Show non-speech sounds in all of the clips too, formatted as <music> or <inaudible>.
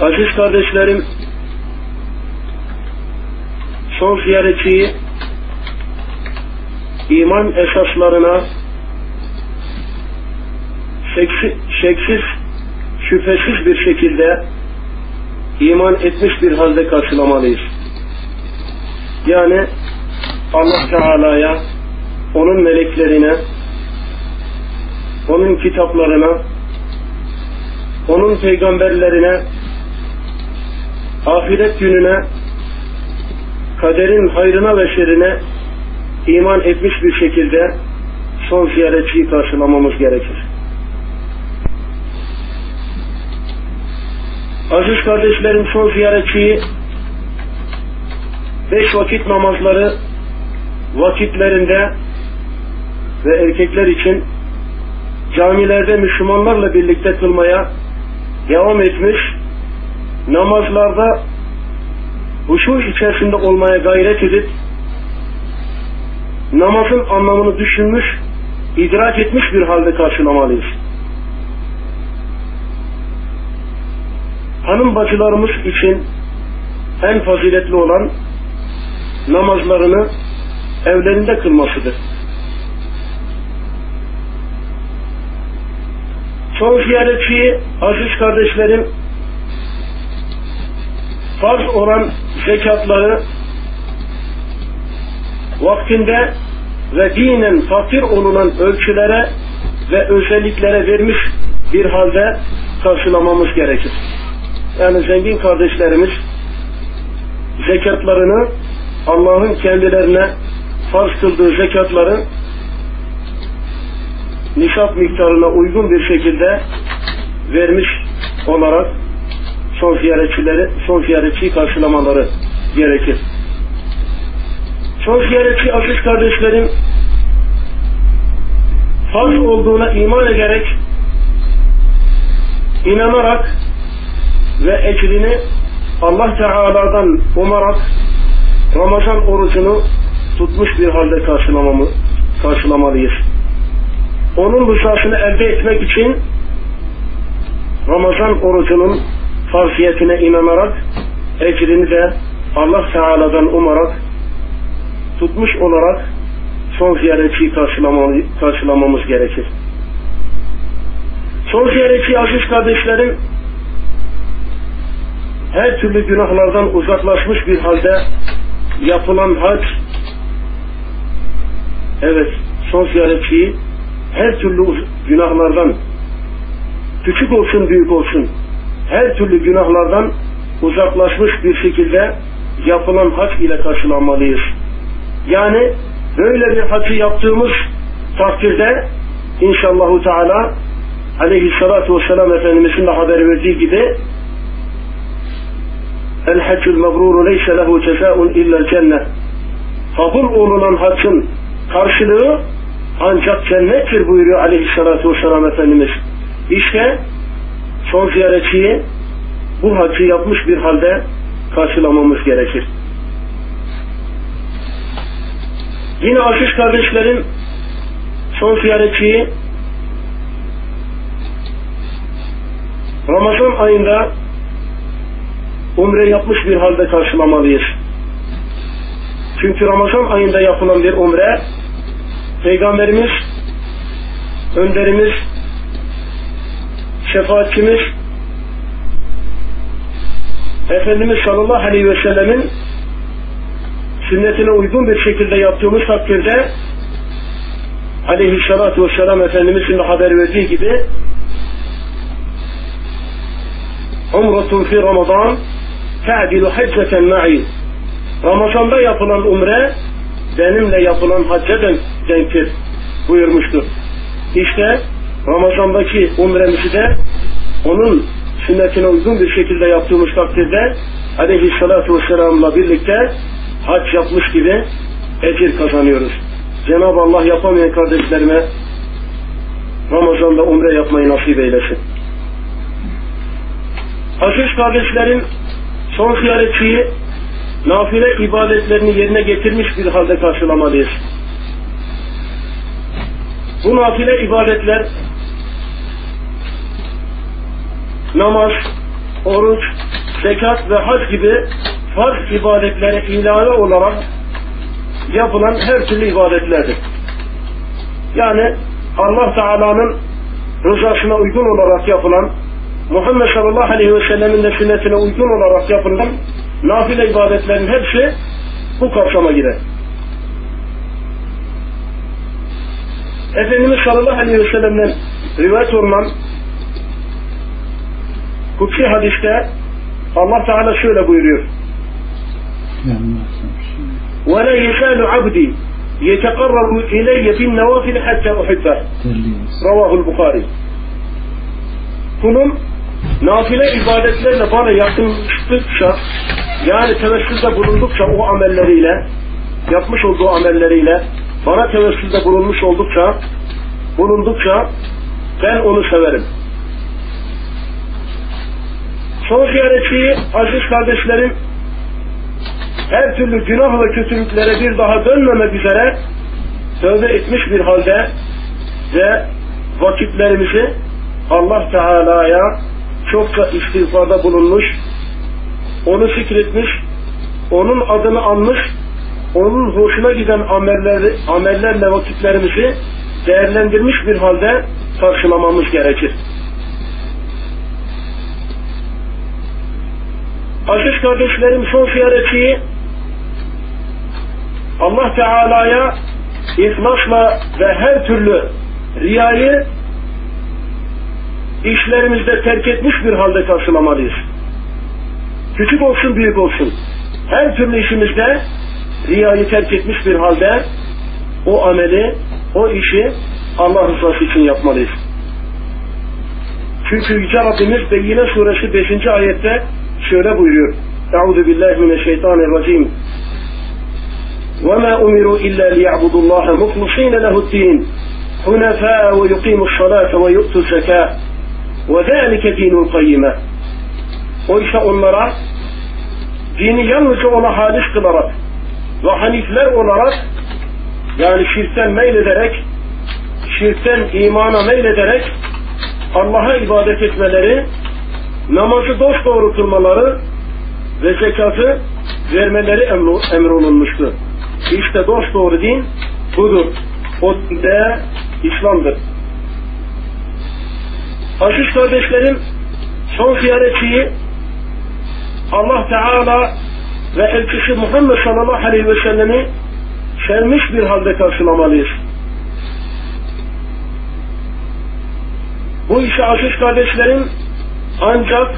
Aziz kardeşlerim, son ziyaretçiyi iman esaslarına şeksi, şeksiz, şüphesiz bir şekilde iman etmiş bir halde karşılamalıyız. Yani Allah Teala'ya, onun meleklerine, onun kitaplarına, onun peygamberlerine, ahiret gününe, kaderin hayrına ve şerine iman etmiş bir şekilde son ziyaretçiyi karşılamamız gerekir. Aziz kardeşlerim son ziyaretçiyi beş vakit namazları vakitlerinde ve erkekler için camilerde Müslümanlarla birlikte kılmaya devam etmiş, namazlarda huşu içerisinde olmaya gayret edip namazın anlamını düşünmüş, idrak etmiş bir halde karşılamalıyız. Hanım bacılarımız için en faziletli olan namazlarını evlerinde kılmasıdır. Son ziyaretçiyi aziz kardeşlerim farz olan zekatları vaktinde ve dinen fakir olunan ölçülere ve özelliklere vermiş bir halde karşılamamız gerekir. Yani zengin kardeşlerimiz zekatlarını Allah'ın kendilerine farz kıldığı zekatları nisap miktarına uygun bir şekilde vermiş olarak son ziyaretçileri, son ziyaretçiyi karşılamaları gerekir. Son ziyaretçi aziz kardeşlerim farz olduğuna iman ederek inanarak ve ecrini Allah Teala'dan umarak Ramazan orucunu tutmuş bir halde karşılamamı, karşılamalıyız. Onun rızasını elde etmek için Ramazan orucunun farziyetine inanarak ecrini de Allah Teala'dan umarak tutmuş olarak son ziyaretçiyi karşılamamız gerekir. Son ziyaretçi aziz kardeşlerim her türlü günahlardan uzaklaşmış bir halde yapılan hac evet son ziyaretçiyi her türlü günahlardan küçük olsun büyük olsun her türlü günahlardan uzaklaşmış bir şekilde yapılan hac ile karşılanmalıyız. Yani böyle bir hacı yaptığımız takdirde inşallahu teala aleyhissalatu vesselam Efendimizin de haber verdiği gibi El haccul mebruru leyse lehu cezaun illa cennet kabul olunan haccın karşılığı ancak cennettir buyuruyor aleyhissalatu vesselam Efendimiz. İşte son ziyaretçiyi bu haccı yapmış bir halde karşılamamız gerekir. Yine aziz kardeşlerim son ziyaretçiyi Ramazan ayında umre yapmış bir halde karşılamalıyız. Çünkü Ramazan ayında yapılan bir umre Peygamberimiz önderimiz şefaatçimiz Efendimiz sallallahu aleyhi ve sellemin sünnetine uygun bir şekilde yaptığımız takdirde aleyhissalatu vesselam Efendimizin haber verdiği gibi umretun fi Ramazan te'dilu hacceten ma'i Ramazan'da yapılan umre benimle yapılan hacca denktir buyurmuştur. İşte Ramazan'daki umremizi de onun sünnetine uygun bir şekilde yaptığımız takdirde aleyhissalatu vesselam'la birlikte hac yapmış gibi ecir kazanıyoruz. Cenab-ı Allah yapamayan kardeşlerime Ramazan'da umre yapmayı nasip eylesin. Aziz kardeşlerim son ziyaretçiyi nafile ibadetlerini yerine getirmiş bir halde karşılamalıyız. Bu nafile ibadetler namaz, oruç, zekat ve hac gibi farz ibadetlere ilave olarak yapılan her türlü ibadetlerdir. Yani Allah Teala'nın rızasına uygun olarak yapılan, Muhammed sallallahu aleyhi ve sellemin de sünnetine uygun olarak yapılan nafile ibadetlerin hepsi bu kapsama girer. Efendimiz sallallahu aleyhi ve sellem'den rivayet olunan kutsi hadiste Allah Teala şöyle buyuruyor. وَلَا يَزَالُ عَبْدِي يَتَقَرَّبُ إِلَيَّ بِالنَّوَافِلِ حَتَّى أُحِبَّهُ Ravahul Bukhari. Kulum nafile ibadetlerle bana yakınlaştıkça yani tevessülde bulundukça o amelleriyle yapmış olduğu amelleriyle bana tevessülde bulunmuş oldukça bulundukça ben onu severim. Son ziyaretçiyi aziz kardeşlerim her türlü günah ve kötülüklere bir daha dönmemek üzere tövbe etmiş bir halde ve vakitlerimizi Allah Teala'ya çokça istiğfarda bulunmuş, onu zikretmiş, onun adını anmış, onun hoşuna giden amelleri, amellerle vakitlerimizi değerlendirmiş bir halde karşılamamız gerekir. Aziz kardeşlerim son ziyaretçiyi Allah Teala'ya ihlasla ve her türlü riyayı işlerimizde terk etmiş bir halde karşılamalıyız. Küçük olsun büyük olsun. Her türlü işimizde riyayı terk etmiş bir halde o ameli, o işi Allah rızası için yapmalıyız. Çünkü Yüce Rabbimiz Beyyine suresi 5. ayette şöyle buyuruyor. Euzu billahi mineşşeytanirracim. Ve ma umiru illa liya'budullaha muhlisina lehu'd-din. Hunefa ve yuqimu'ş-salate ve yu'tu'z zekâ. Ve zâlike dînul kayyime. Oysa onlara dini yalnızca ona halis kılarak ve hanifler olarak yani şirkten meylederek şirkten imana meylederek Allah'a ibadet etmeleri namazı dosdoğru kılmaları ve zekatı vermeleri emrolunmuştu. İşte dost doğru din budur. O de İslam'dır. Aziz kardeşlerim, son ziyaretçiyi Allah Teala ve elçisi Muhammed sallallahu aleyhi ve sellemi sevmiş bir halde karşılamalıyız. Bu işe aziz kardeşlerim ancak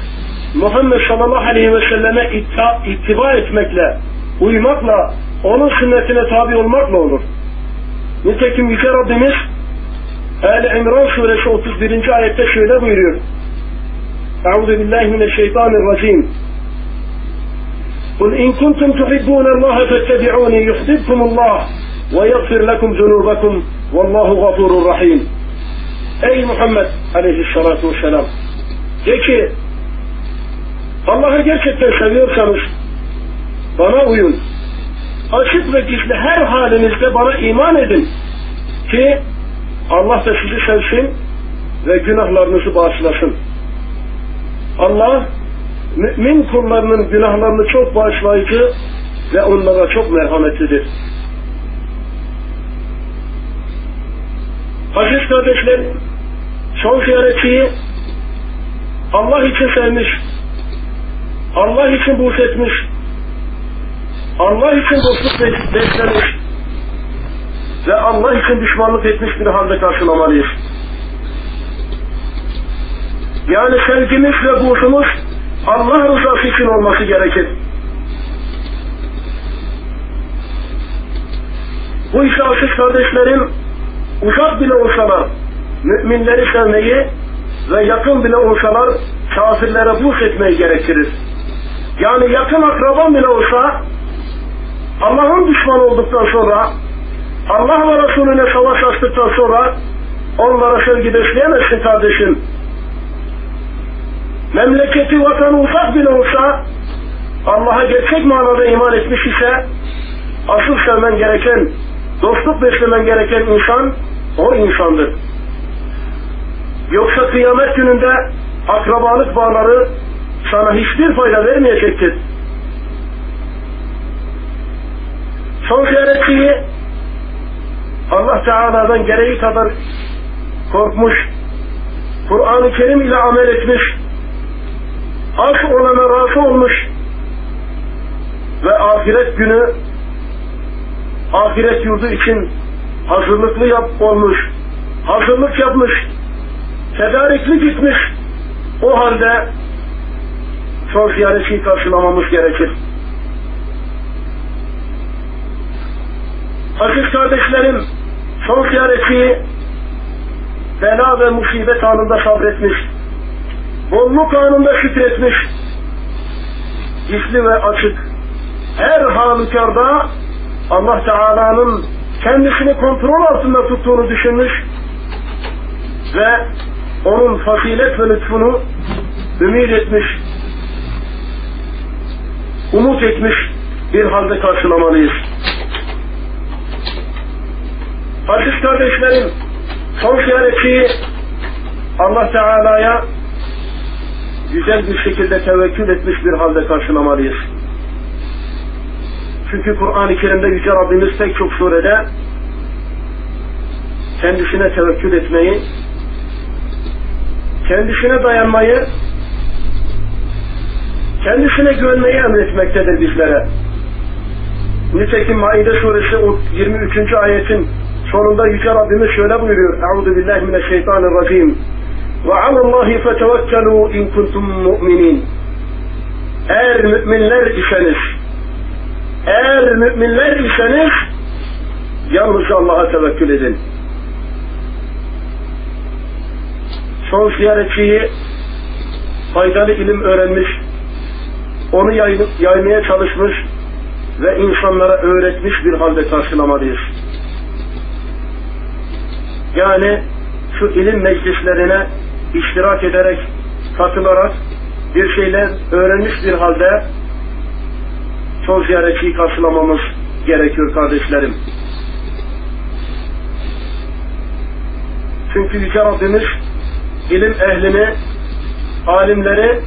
Muhammed sallallahu aleyhi ve selleme itta, ittiba etmekle, uymakla, onun sünnetine tabi olmakla olur. Nitekim Yüce Rabbimiz El İmran suresi 31. ayette şöyle buyuruyor. Euzu billahi mineşşeytanirracim. Kul in kuntum tuhibbuna Allah fettabi'uni yuhibbukum Allah ve yaghfir lekum zunubakum vallahu gafurur rahim. Ey Muhammed aleyhissalatu vesselam de ki Allah'ı gerçekten seviyorsanız bana uyun açık ve gizli her halinizde bana iman edin ki Allah da sizi sevsin ve günahlarınızı bağışlasın. Allah mümin kullarının günahlarını çok bağışlayıcı ve onlara çok merhametlidir. Aziz kardeşler, son ziyaretçiyi Allah için sevmiş, Allah için buğz etmiş, Allah için dostluk beslemiş ve Allah için düşmanlık etmiş bir halde karşılamalıyız. Yani sevgimiz ve buğzumuz Allah rızası için olması gerekir. Bu ise aziz kardeşlerim uzak bile olsalar müminleri sevmeyi ve yakın bile olsalar kafirlere buğz etmeyi gerektirir. Yani yakın akraban bile olsa Allah'ın düşmanı olduktan sonra Allah ve Resulüne savaş açtıktan sonra onlara sevgi besleyemezsin kardeşim. Memleketi vatanı uzak bile olsa Allah'a gerçek manada iman etmiş ise asıl sevmen gereken, dostluk beslemen gereken insan o insandır. Yoksa kıyamet gününde akrabalık bağları sana hiçbir fayda vermeyecektir. Son ziyaretçiyi Allah Teala'dan gereği kadar korkmuş, Kur'an-ı Kerim ile amel etmiş, az olana razı olmuş ve ahiret günü ahiret yurdu için hazırlıklı yap olmuş, hazırlık yapmış, tedarikli gitmiş. O halde son ziyareti karşılamamız gerekir. Aziz kardeşlerim, son ziyareti bela ve musibet anında sabretmiş, bolluk anında şükretmiş, gizli ve açık, her halükarda Allah Teala'nın kendisini kontrol altında tuttuğunu düşünmüş ve onun fazilet ve lütfunu ümit etmiş, umut etmiş bir halde karşılamalıyız. Aziz kardeşlerim, son ziyareti Allah Teala'ya güzel bir şekilde tevekkül etmiş bir halde karşılamalıyız. Çünkü Kur'an-ı Kerim'de Yüce Rabbimiz pek çok surede kendisine tevekkül etmeyi, kendisine dayanmayı, kendisine güvenmeyi emretmektedir bizlere. Nitekim Maide suresi 23. ayetin sonunda Yüce Rabbimiz şöyle buyuruyor. Euzu billahi mineşşeytanirracim. Ve alallahi fetevekkelu in kuntum mu'minin. Eğer müminler iseniz, eğer müminler iseniz yalnız Allah'a tevekkül edin. Son ziyaretçiyi faydalı ilim öğrenmiş, onu yaymaya çalışmış ve insanlara öğretmiş bir halde karşılamalıyız. Yani şu ilim meclislerine iştirak ederek, katılarak bir şeyler öğrenmiş bir halde son ziyaretçiyi karşılamamız gerekiyor kardeşlerim. Çünkü Yüce Rabbimiz ilim ehlini, alimleri,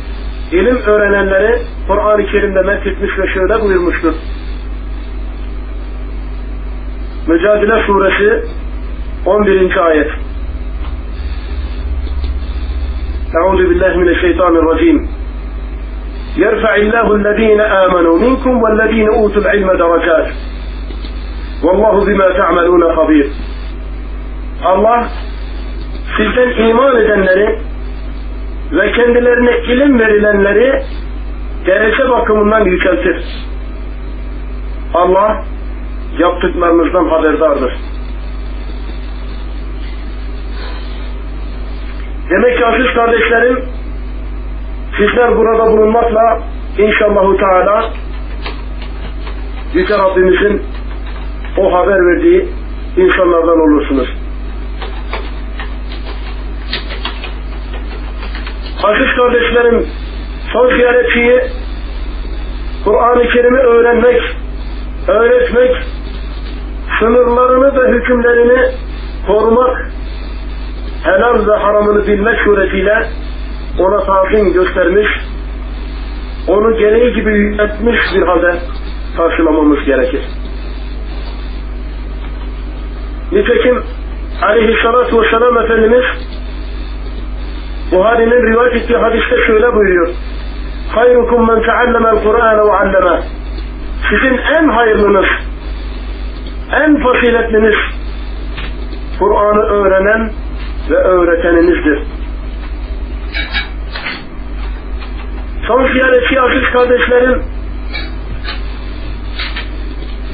ilim öğrenenleri Kur'an-ı Kerim'de methetmiş ve şöyle buyurmuştur. Mücadele Suresi 11. ayet. Euzu billahi mineşşeytanirracim. Yerfa'illahu ellezine amenu minkum vellezine utul ilme derecat. Vallahu bima ta'malun habir. Allah sizden iman edenleri ve kendilerine ilim verilenleri derece bakımından yükseltir. Allah yaptıklarınızdan haberdardır. Demek ki aziz kardeşlerim sizler burada bulunmakla inşallahu teala Yüce Rabbimizin o haber verdiği insanlardan olursunuz. Aziz kardeşlerim, son ziyaretçiyi Kur'an-ı Kerim'i öğrenmek, öğretmek, sınırlarını ve hükümlerini korumak, helal ve haramını bilmek suretiyle ona tazim göstermiş, onu gereği gibi yüceltmiş bir halde karşılamamız gerekir. Nitekim aleyhissalatu vesselam Efendimiz Buhari'nin rivayet ettiği hadiste şöyle buyuruyor. Hayrukum men teallemel Kur'an ve alleme. Sizin en hayırlınız, en faziletliniz Kur'an'ı öğrenen ve öğreteninizdir. Son ziyaretçi aziz kardeşlerim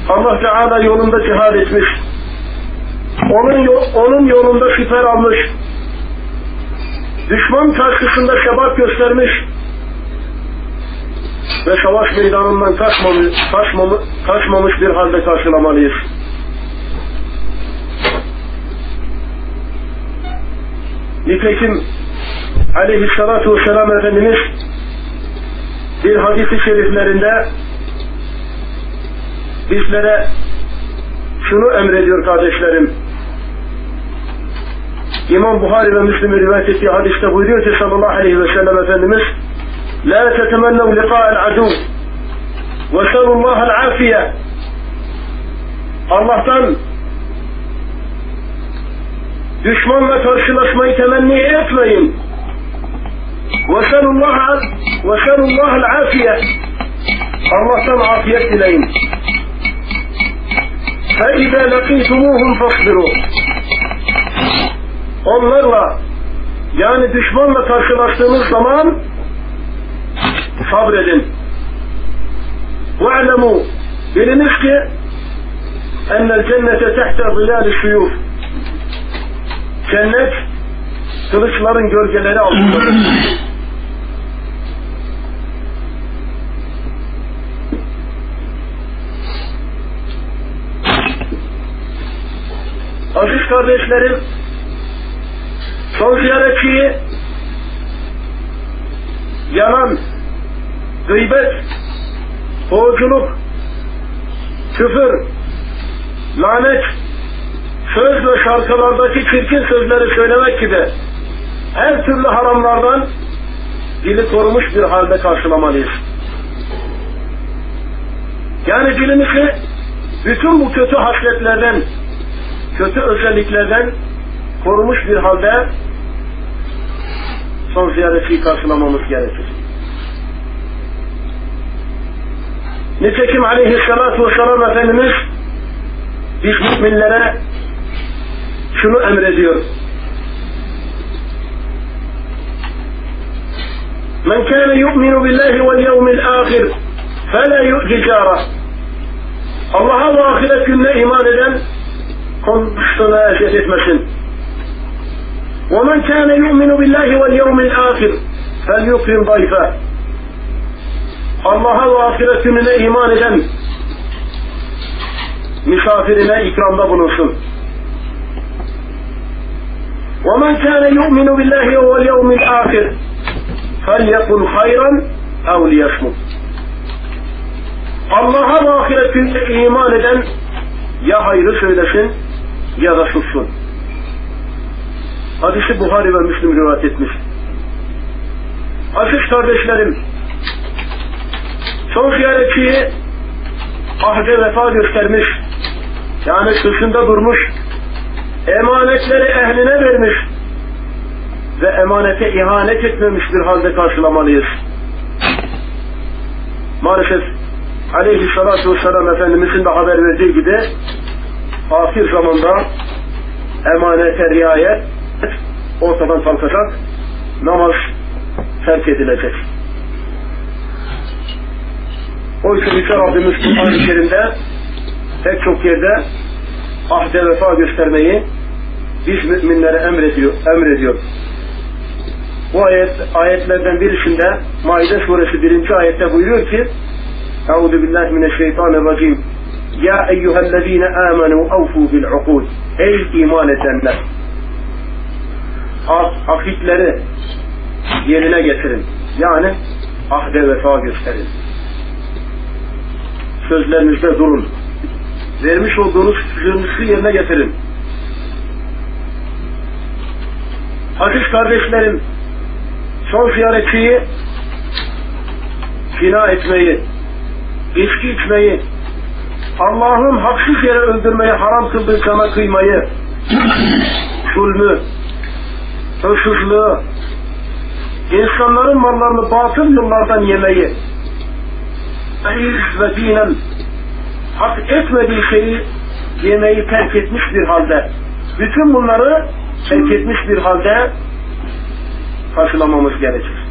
Allah Teala yolunda cihad etmiş. Onun, onun yolunda siper almış düşman karşısında şebat göstermiş ve savaş meydanından kaçmamış, kaçmamış, kaçmamış bir halde karşılamalıyız. Nitekim aleyhissalatu vesselam Efendimiz bir hadis-i şeriflerinde bizlere şunu emrediyor kardeşlerim. إمام بخاري ومسلم روايته حديث تبويديته صلى الله عليه وسلم فنمس لا تتمنوا لقاء العدو وسألوا الله العافية Allah'tan düşmanla karşılaşmayı temenni etmeyin. Veselullah'a veselullah'al afiye Allah'tan afiyet dileyin. فَاِذَا لَقِيْتُمُوهُمْ فَاصْبِرُوا Onlarla yani düşmanla karşılaştığınız zaman sabredin. وَاعْلَمُوا Biliniz ki اَنَّ الْجَنَّةَ تَحْتَ ظِلَالِ الشُّيُوفِ Cennet kılıçların gölgeleri altındadır. Aziz kardeşlerim, son ziyaretçiyi yalan, gıybet, boğuculuk, küfür, lanet, söz ve şarkılardaki çirkin sözleri söylemek gibi her türlü haramlardan dili korumuş bir halde karşılamalıyız. Yani dilimizi bütün bu kötü hasletlerden, kötü özelliklerden korumuş bir halde son ziyareti karşılamamız gerekir. Nitekim aleyhissalatu vesselam Efendimiz biz müminlere şunu emrediyor. Men kâne yu'minu billahi vel yevmil âhir fela yu'zi cârah. Allah'a ve ahiret gününe iman eden komşusuna eziyet etmesin. وَمَنْ كَانَ يُؤْمِنُ بِاللّٰهِ وَالْيَوْمِ الْآخِرِ فَلْيُقْرِمْ ضَيْفَهِ Allah'a ve ahiret gününe iman eden misafirine ikramda bulunsun. وَمَنْ كَانَ يُؤْمِنُ بِاللّٰهِ وَالْيَوْمِ الْآخِرِ فَلْيَقُلْ خَيْرًا اَوْ لِيَصْمُتْ Allah'a ve ahiret gününe iman eden ya hayrı söylesin ya da sussun. Hadisi Buhari ve Müslim rivayet etmiş. Aziz kardeşlerim, son ziyaretçiyi ahde vefa göstermiş, yani sırtında durmuş, emanetleri ehline vermiş ve emanete ihanet etmemiş bir halde karşılamalıyız. Maalesef aleyhissalatu vesselam Efendimizin de haber verdiği gibi ahir zamanda emanete riayet ortadan kalkacak, namaz terk edilecek. Oysa Yüce Rabbimiz Kur'an-ı Kerim'de pek çok yerde ahde vefa göstermeyi biz müminlere emrediyor. emrediyor. Bu ayet, ayetlerden birisinde Maide suresi birinci ayette buyuruyor ki Euzu billahi mineşşeytanirracim Ya eyyühellezine amenu avfu bil ukud Ey iman edenler akitleri yerine getirin. Yani ahde vefa gösterin. Sözlerinizde durun. Vermiş olduğunuz sözünüzü yerine getirin. Aziz kardeşlerim, son ziyaretçiyi kina etmeyi, içki içmeyi, Allah'ın haksız yere öldürmeyi haram kıldığı kana kıymayı, zulmü, hırsızlığı, insanların mallarını batıl yollardan yemeyi, ve dinen hak etmediği şeyi yemeyi terk etmiş bir halde, bütün bunları terk etmiş bir halde karşılamamız gerekir.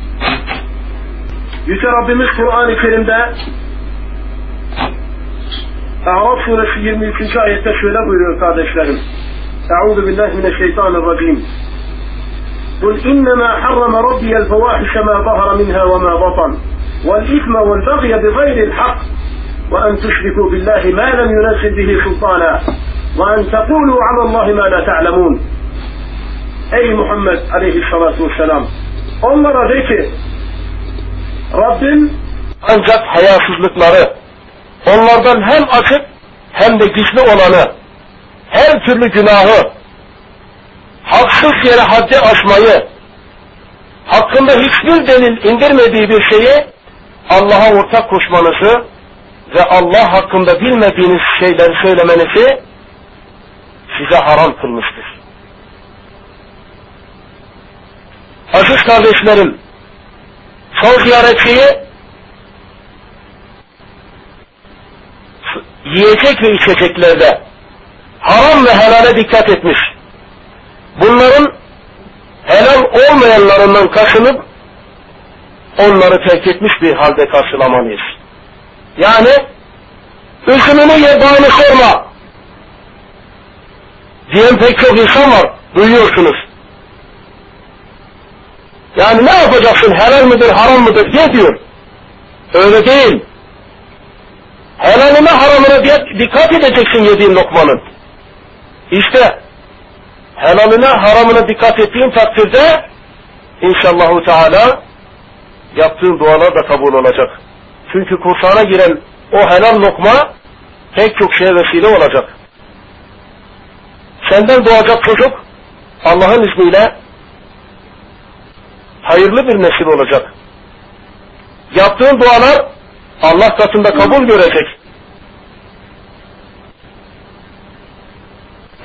Yüce Rabbimiz Kur'an-ı Kerim'de Araf suresi 23. ayette şöyle buyuruyor kardeşlerim. Euzu billahi mineşşeytanirracim. قل إنما حرم ربي الفواحش ما ظهر منها وما بطن والإثم والبغي بغير الحق وأن تشركوا بالله ما لم ينزل به سلطانا وأن تقولوا على الله ما لا تعلمون. Ey Muhammed aleyhissalatu vesselam onlara de ki Rabbim ancak hayasızlıkları onlardan hem açık hem de gizli olanı her türlü günahı haksız yere haddi aşmayı hakkında hiçbir delil indirmediği bir şeyi Allah'a ortak koşmanızı ve Allah hakkında bilmediğiniz şeyleri söylemenizi size haram kılmıştır. Aziz kardeşlerim, son ziyaretçiyi yiyecek ve içeceklerde haram ve helale dikkat etmiş. Bunların helal olmayanlarından kaçınıp onları terk etmiş bir halde karşılamalıyız. Yani üzümünü ye bağını sorma diyen pek çok insan var. Duyuyorsunuz. Yani ne yapacaksın? Helal midir, haram mıdır diye diyor. Öyle değil. Helaline haramına dikkat edeceksin yediğin lokmanın. İşte helaline haramına dikkat ettiğin takdirde inşallahu teala yaptığın dualar da kabul olacak. Çünkü kursağına giren o helal lokma pek çok şeye vesile olacak. Senden doğacak çocuk Allah'ın izniyle hayırlı bir nesil olacak. Yaptığın dualar Allah katında kabul görecek.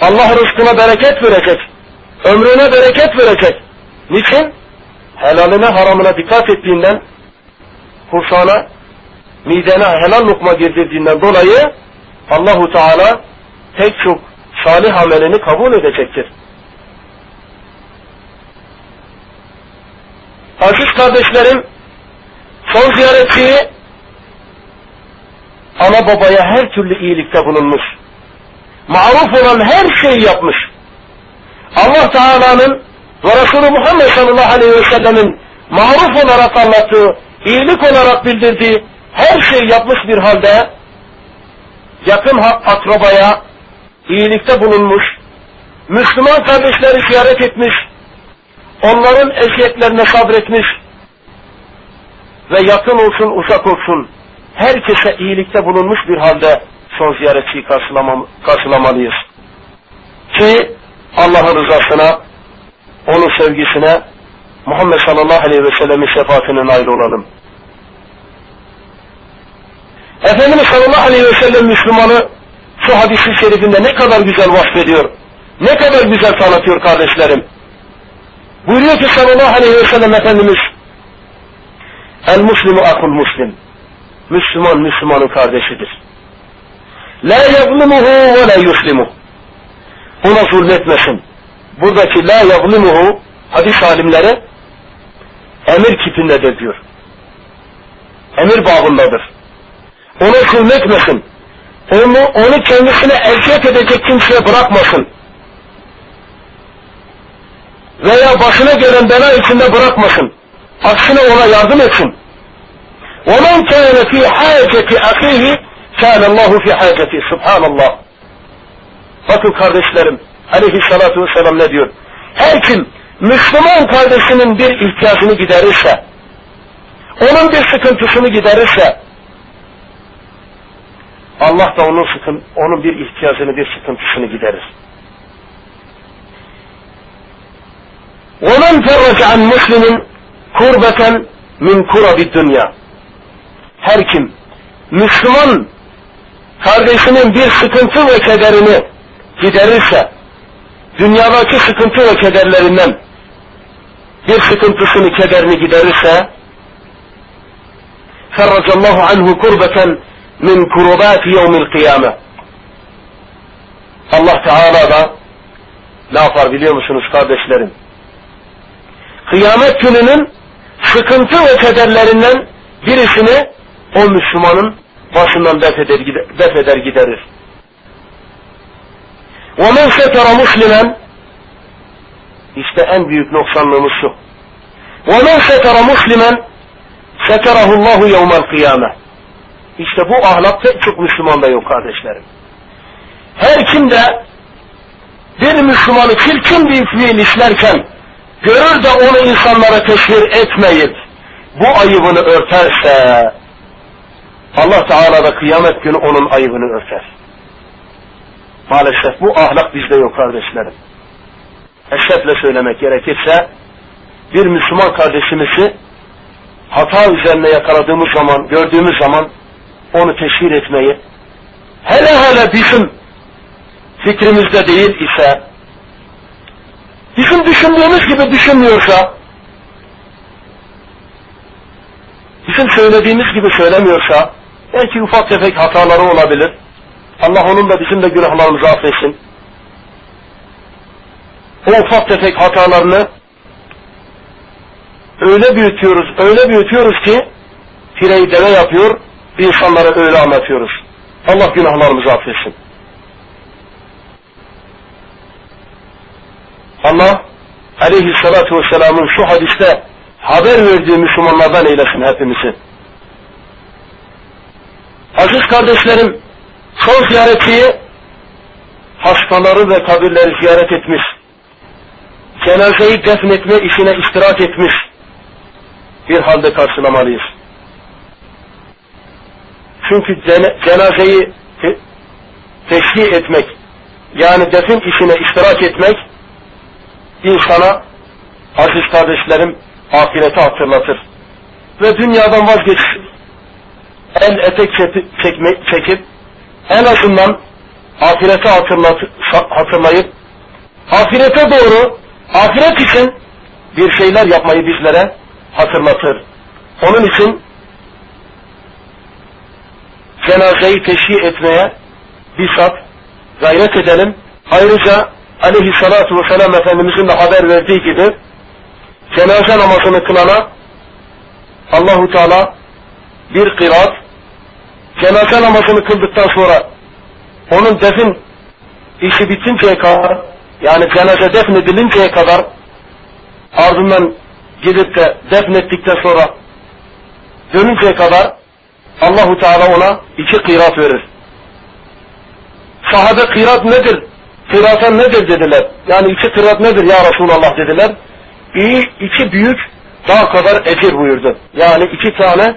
Allah rızkına bereket verecek. Ömrüne bereket verecek. Niçin? Helaline haramına dikkat ettiğinden kursağına midene helal lokma girdirdiğinden dolayı Allahu Teala pek çok salih amelini kabul edecektir. Aziz kardeşlerim, son ziyaretçiyi ana babaya her türlü iyilikte bulunmuş. Maruf olan her şeyi yapmış. Allah Teala'nın ve Resulü Muhammed sallallahu aleyhi ve sellemin maruf olarak anlattığı, iyilik olarak bildirdiği her şeyi yapmış bir halde yakın akrabaya iyilikte bulunmuş, Müslüman kardeşleri ziyaret etmiş, onların eziyetlerine sabretmiş ve yakın olsun uzak olsun herkese iyilikte bulunmuş bir halde son ziyaretçiyi karşılamalıyız. Ki Allah'ın rızasına, onun sevgisine, Muhammed sallallahu aleyhi ve sellemin şefaatine nail olalım. Efendimiz sallallahu aleyhi ve sellem Müslümanı şu hadis-i şerifinde ne kadar güzel vasfediyor. Ne kadar güzel tanıtıyor kardeşlerim. Buyuruyor ki sallallahu aleyhi ve sellem Efendimiz El muslimu akul muslim. Müslüman Müslümanın kardeşidir. La yazlimuhu ve la yuslimuh. Ona zulmetmesin. Buradaki la yazlimuhu hadis alimleri emir kitindedir diyor. Emir babındadır. Ona zulmetmesin. Onu, onu kendisine eziyet edecek kimseye bırakmasın. Veya başına gelen bela içinde bırakmasın. Aksine ona yardım etsin. وَمَنْ كَانَ فِي حَاجَةِ أَخِيهِ كَانَ اللّٰهُ فِي حَاجَةِ Subhanallah. Bakın kardeşlerim, aleyhissalatu vesselam ne diyor? Her kim Müslüman kardeşinin bir ihtiyacını giderirse, onun bir sıkıntısını giderirse, Allah da onun sıkın, onun bir ihtiyacını, bir sıkıntısını giderir. وَمَنْ فَرَّجَ عَنْ مُسْلِمٍ كُرْبَةً مِنْ كُرَبِ الدُّنْيَا Her kim Müslüman kardeşinin bir sıkıntı ve kederini giderirse, dünyadaki sıkıntı ve kederlerinden bir sıkıntısını, kederini giderirse, ferracallahu anhu kurbeten min kurubati yevmil kıyame. Allah Teala da ne yapar biliyor musunuz kardeşlerim? Kıyamet gününün sıkıntı ve kederlerinden birisini o Müslümanın başından def eder, def eder giderir. وَمَنْ سَتَرَ مُسْلِمًا İşte en büyük noksanlığımız şu. وَمَنْ سَتَرَ مُسْلِمًا سَتَرَهُ اللّٰهُ يَوْمَ الْقِيَامَةِ İşte bu ahlak pek çok Müslümanda yok kardeşlerim. Her kim de bir Müslümanı çirkin bir fiil işlerken görür de onu insanlara teşhir etmeyip bu ayıbını örterse Allah Teala da kıyamet günü onun ayıbını örter. Maalesef bu ahlak bizde yok kardeşlerim. Eşrefle söylemek gerekirse bir Müslüman kardeşimizi hata üzerine yakaladığımız zaman, gördüğümüz zaman onu teşhir etmeyi, hele hele bizim fikrimizde değil ise, bizim düşündüğümüz gibi düşünmüyorsa, bizim söylediğimiz gibi söylemiyorsa, belki ufak tefek hataları olabilir. Allah onun da bizim de günahlarımızı affetsin. O ufak tefek hatalarını öyle büyütüyoruz, öyle büyütüyoruz ki pireyi deve yapıyor, insanlara öyle anlatıyoruz. Allah günahlarımızı affetsin. Allah aleyhissalatu vesselamın şu hadiste haber verdiği Müslümanlardan eylesin hepimizi. Aziz kardeşlerim, son ziyaretiyi hastaları ve kabirleri ziyaret etmiş, cenazeyi defnetme işine iştirak etmiş bir halde karşılamalıyız. Çünkü cenazeyi te teşhir etmek, yani defin işine iştirak etmek, insana aziz kardeşlerim ahireti hatırlatır. Ve dünyadan vazgeç, el etek çekme, çekip en azından ahireti hatırlat, hatırlayıp ahirete doğru ahiret için bir şeyler yapmayı bizlere hatırlatır. Onun için cenazeyi teşhir etmeye bizzat gayret edelim. Ayrıca aleyhissalatu vesselam Efendimizin de haber verdiği gibi cenaze namazını kılana Allahu Teala bir kıraat cenaze namazını kıldıktan sonra onun defin işi bitinceye kadar yani cenaze defnedilinceye kadar ardından gidip de defnettikten sonra dönünceye kadar Allahu Teala ona iki kırat verir. Sahabe kırat nedir? Kırata nedir dediler. Yani iki kırat nedir ya Resulallah dediler. İyi iki büyük dağ kadar ecir buyurdu. Yani iki tane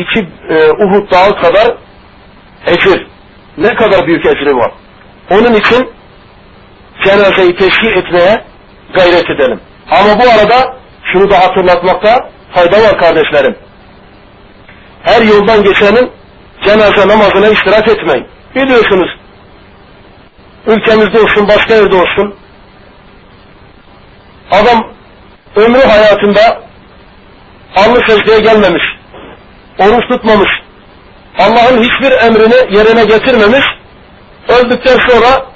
iki e, Uhud dağı kadar ecir. Ne kadar büyük ecri var. Onun için cenazeyi teşhir etmeye gayret edelim. Ama bu arada şunu da hatırlatmakta fayda var kardeşlerim. Her yoldan geçenin cenaze namazına iştirak etmeyin. Biliyorsunuz ülkemizde olsun başka yerde olsun adam ömrü hayatında alnı secdeye gelmemiş, oruç tutmamış, Allah'ın hiçbir emrini yerine getirmemiş, öldükten sonra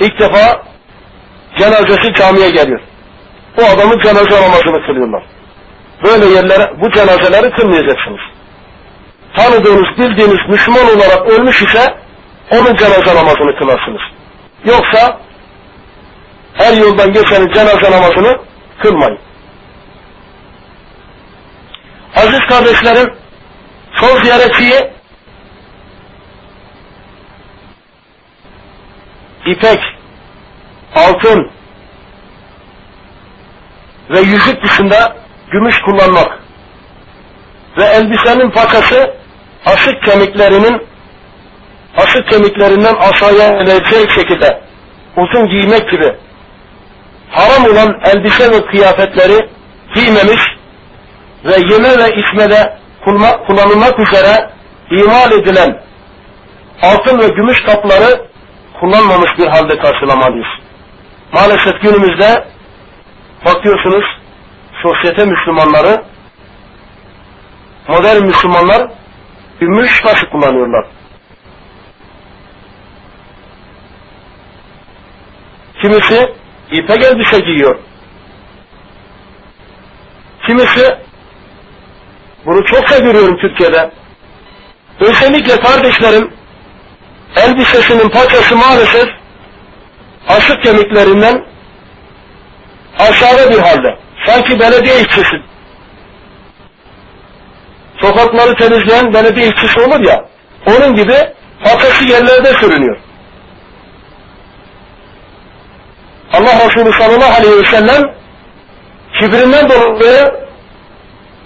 ilk defa cenazesi camiye geliyor. Bu adamın cenaze namazını kılıyorlar. Böyle yerlere bu cenazeleri kılmayacaksınız. Tanıdığınız, bildiğiniz Müslüman olarak ölmüş ise onun cenaze namazını kılarsınız. Yoksa her yoldan geçenin cenaze namazını kılmayın. Aziz kardeşlerim, son ziyaretçiyi ipek, altın ve yüzük dışında gümüş kullanmak ve elbisenin pakası asık kemiklerinin asık kemiklerinden aşağıya inerecek şekilde uzun giymek gibi haram olan elbise ve kıyafetleri giymemiş ve yeme ve içmede kullanılmak üzere imal edilen altın ve gümüş kapları kullanmamış bir halde karşılamalıyız. Maalesef günümüzde bakıyorsunuz sosyete Müslümanları modern Müslümanlar gümüş taşı kullanıyorlar. Kimisi ipek elbise giyiyor. Kimisi bunu çok görüyorum Türkiye'de. Özellikle kardeşlerim elbisesinin paçası maalesef asık kemiklerinden aşağıda bir halde. Sanki belediye işçisi. Sokakları temizleyen belediye işçisi olur ya, onun gibi paçası yerlerde sürünüyor. Allah Resulü sallallahu aleyhi ve sellem kibrinden dolayı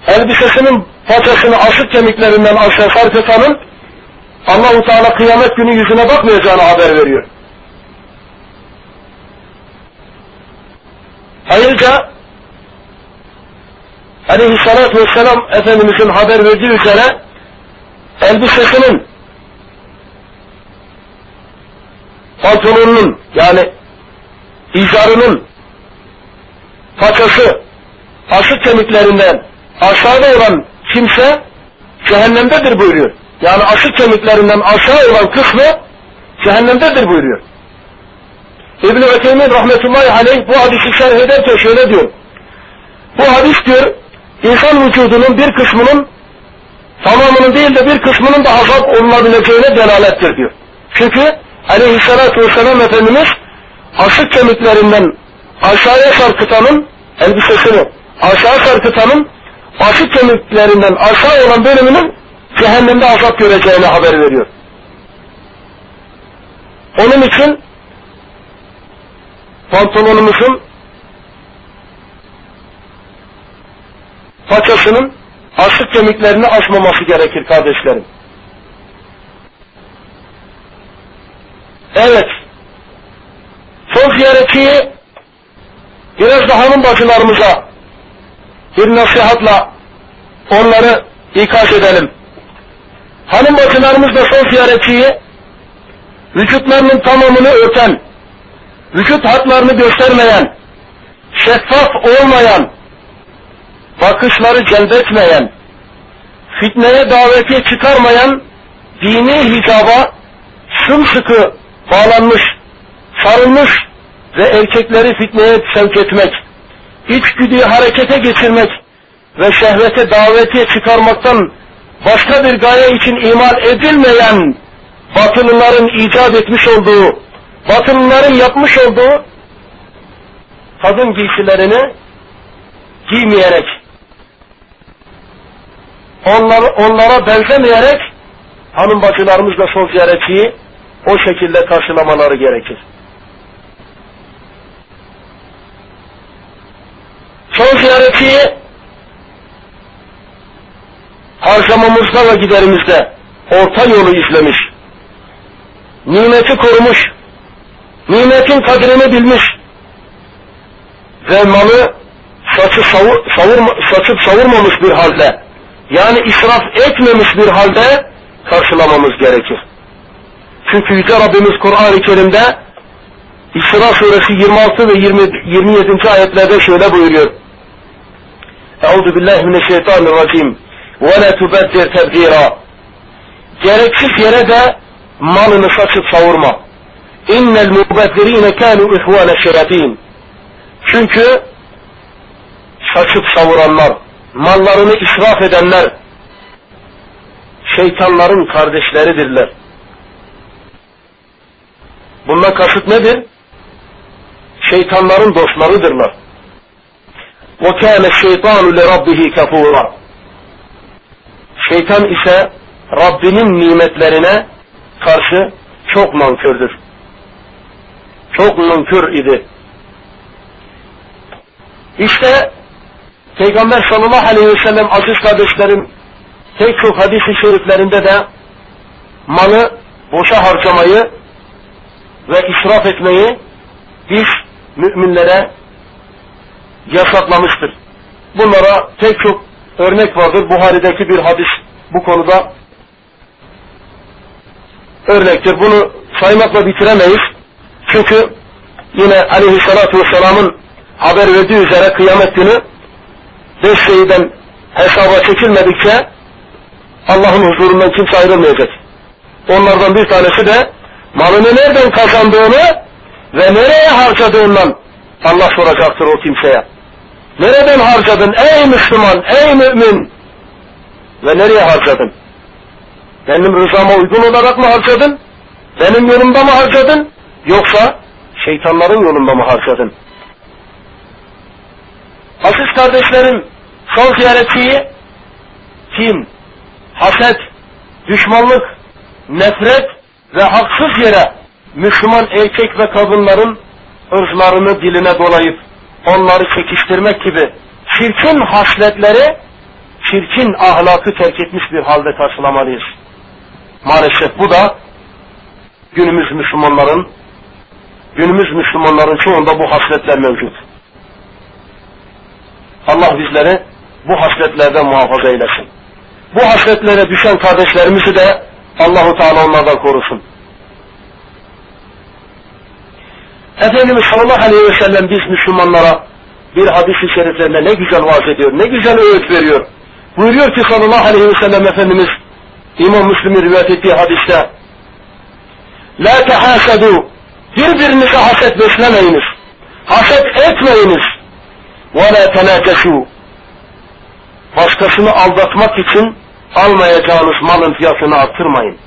elbisesinin paçasını asık kemiklerinden aşağı sarkıtanın Allahu Teala kıyamet günü yüzüne bakmayacağını haber veriyor. Ayrıca aleyhissalatü vesselam Efendimizin haber verdiği üzere elbisesinin pantolonunun yani izarının paçası aşık kemiklerinden aşağıda olan kimse cehennemdedir buyuruyor. Yani aşık kemiklerinden aşağı olan kısmı cehennemdedir buyuruyor. İbn-i Öteymin rahmetullahi aleyh bu hadisi şerh ederken şöyle diyor. Bu hadis diyor insan vücudunun bir kısmının tamamının değil de bir kısmının da azap olunabileceğine delalettir diyor. Çünkü aleyhissalatü vesselam Efendimiz aşık kemiklerinden aşağıya sarkıtanın elbisesini aşağı sarkıtanın aşık kemiklerinden aşağı olan bölümünün cehennemde azap göreceğine haber veriyor. Onun için pantolonumuzun paçasının aşık kemiklerini aşmaması gerekir kardeşlerim. Evet. Son ziyaretçiyi biraz da hanım bacılarımıza bir nasihatla onları ikaz edelim. Hanım bacılarımız da son ziyaretçiyi vücutlarının tamamını örten, vücut hatlarını göstermeyen, şeffaf olmayan, bakışları celbetmeyen, fitneye davetiye çıkarmayan dini hicaba sımsıkı bağlanmış, sarılmış ve erkekleri fitneye sevk etmek, içgüdüyü harekete geçirmek ve şehvete davetiye çıkarmaktan başka bir gaye için imal edilmeyen batılıların icat etmiş olduğu, batılıların yapmış olduğu kadın giysilerini giymeyerek, onlara, onlara benzemeyerek hanım bacılarımızla son ziyaretçiyi o şekilde karşılamaları gerekir. Son ziyaretçiyi harcamamızda ve giderimizde orta yolu izlemiş, nimeti korumuş, nimetin kadrini bilmiş ve malı saçı savur, savurma, saçıp savurmamış bir halde, yani israf etmemiş bir halde karşılamamız gerekir. Çünkü Yüce Rabbimiz Kur'an-ı Kerim'de İsra suresi 26 ve 20, 27. ayetlerde şöyle buyuruyor. Euzu billahi mineşşeytanirracim. Ve la tubeddir tebdira. Gereksiz yere de malını saçıp savurma. İnnel mubezzirine kanu ihvane şeratin. Çünkü saçıp savuranlar, mallarını israf edenler şeytanların kardeşleridirler. Bundan kasıt nedir? Şeytanların dostlarıdırlar. وَكَانَ الشَّيْطَانُ لِرَبِّهِ كَفُورًا Şeytan ise Rabbinin nimetlerine karşı çok nankördür. Çok nankör idi. İşte Peygamber sallallahu aleyhi ve sellem aziz kardeşlerim pek çok hadis-i şeriflerinde de malı boşa harcamayı ve israf etmeyi biz müminlere yasaklamıştır. Bunlara pek çok örnek vardır. Buhari'deki bir hadis bu konuda örnektir. Bunu saymakla bitiremeyiz. Çünkü yine aleyhissalatü vesselamın haber verdiği üzere kıyamet günü beş şeyden hesaba çekilmedikçe Allah'ın huzurundan kimse ayrılmayacak. Onlardan bir tanesi de malını nereden kazandığını ve nereye harcadığından Allah soracaktır o kimseye. Nereden harcadın ey Müslüman, ey mümin? Ve nereye harcadın? Benim rızama uygun olarak mı harcadın? Benim yolumda mı harcadın? Yoksa şeytanların yolunda mı harcadın? Aziz kardeşlerim, son ziyaretçiyi kim, haset, düşmanlık, nefret ve haksız yere Müslüman erkek ve kadınların ırzlarını diline dolayıp onları çekiştirmek gibi çirkin hasletleri, çirkin ahlakı terk etmiş bir halde karşılamalıyız. Maalesef bu da günümüz Müslümanların, günümüz Müslümanların çoğunda bu hasletler mevcut. Allah bizleri bu hasletlerden muhafaza eylesin. Bu hasletlere düşen kardeşlerimizi de Allahu Teala onlardan korusun. Efendimiz sallallahu aleyhi ve sellem biz Müslümanlara bir hadis-i şeriflerinde ne güzel vaaz ediyor, ne güzel öğüt veriyor. Buyuruyor ki sallallahu aleyhi ve sellem Efendimiz İmam Müslim'in rivayet ettiği hadiste La tehasadu birbirinize haset beslemeyiniz. Haset etmeyiniz. Ve la tenaceşu başkasını aldatmak için almayacağınız malın fiyatını arttırmayın.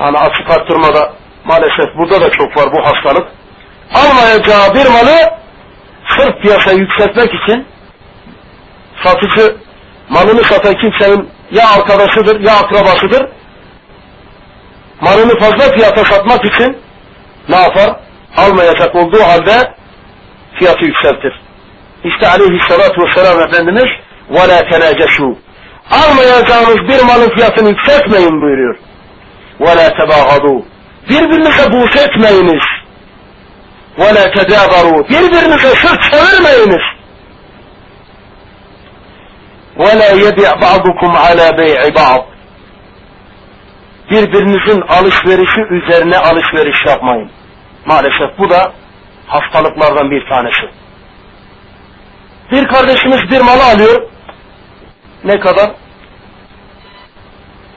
Yani açık arttırmada maalesef burada da çok var bu hastalık Almayacağı bir malı sırf piyasayı yükseltmek için satıcı malını satan kimsenin ya arkadaşıdır ya akrabasıdır. Malını fazla fiyata satmak için ne yapar? Almayacak olduğu halde fiyatı yükseltir. İşte aleyhissalatu vesselam Efendimiz وَلَا تَنَاجَشُوا Almayacağınız bir malın fiyatını yükseltmeyin buyuruyor. وَلَا تَبَاغَضُوا Birbirinize buğz etmeyiniz. ve la tedabaru. Birbirinize sırt çevirmeyiniz. Ve la yebi' ba'dukum ala bey'i ba'd. Birbirinizin alışverişi üzerine alışveriş yapmayın. Maalesef bu da hastalıklardan bir tanesi. Bir kardeşimiz bir malı alıyor. Ne kadar?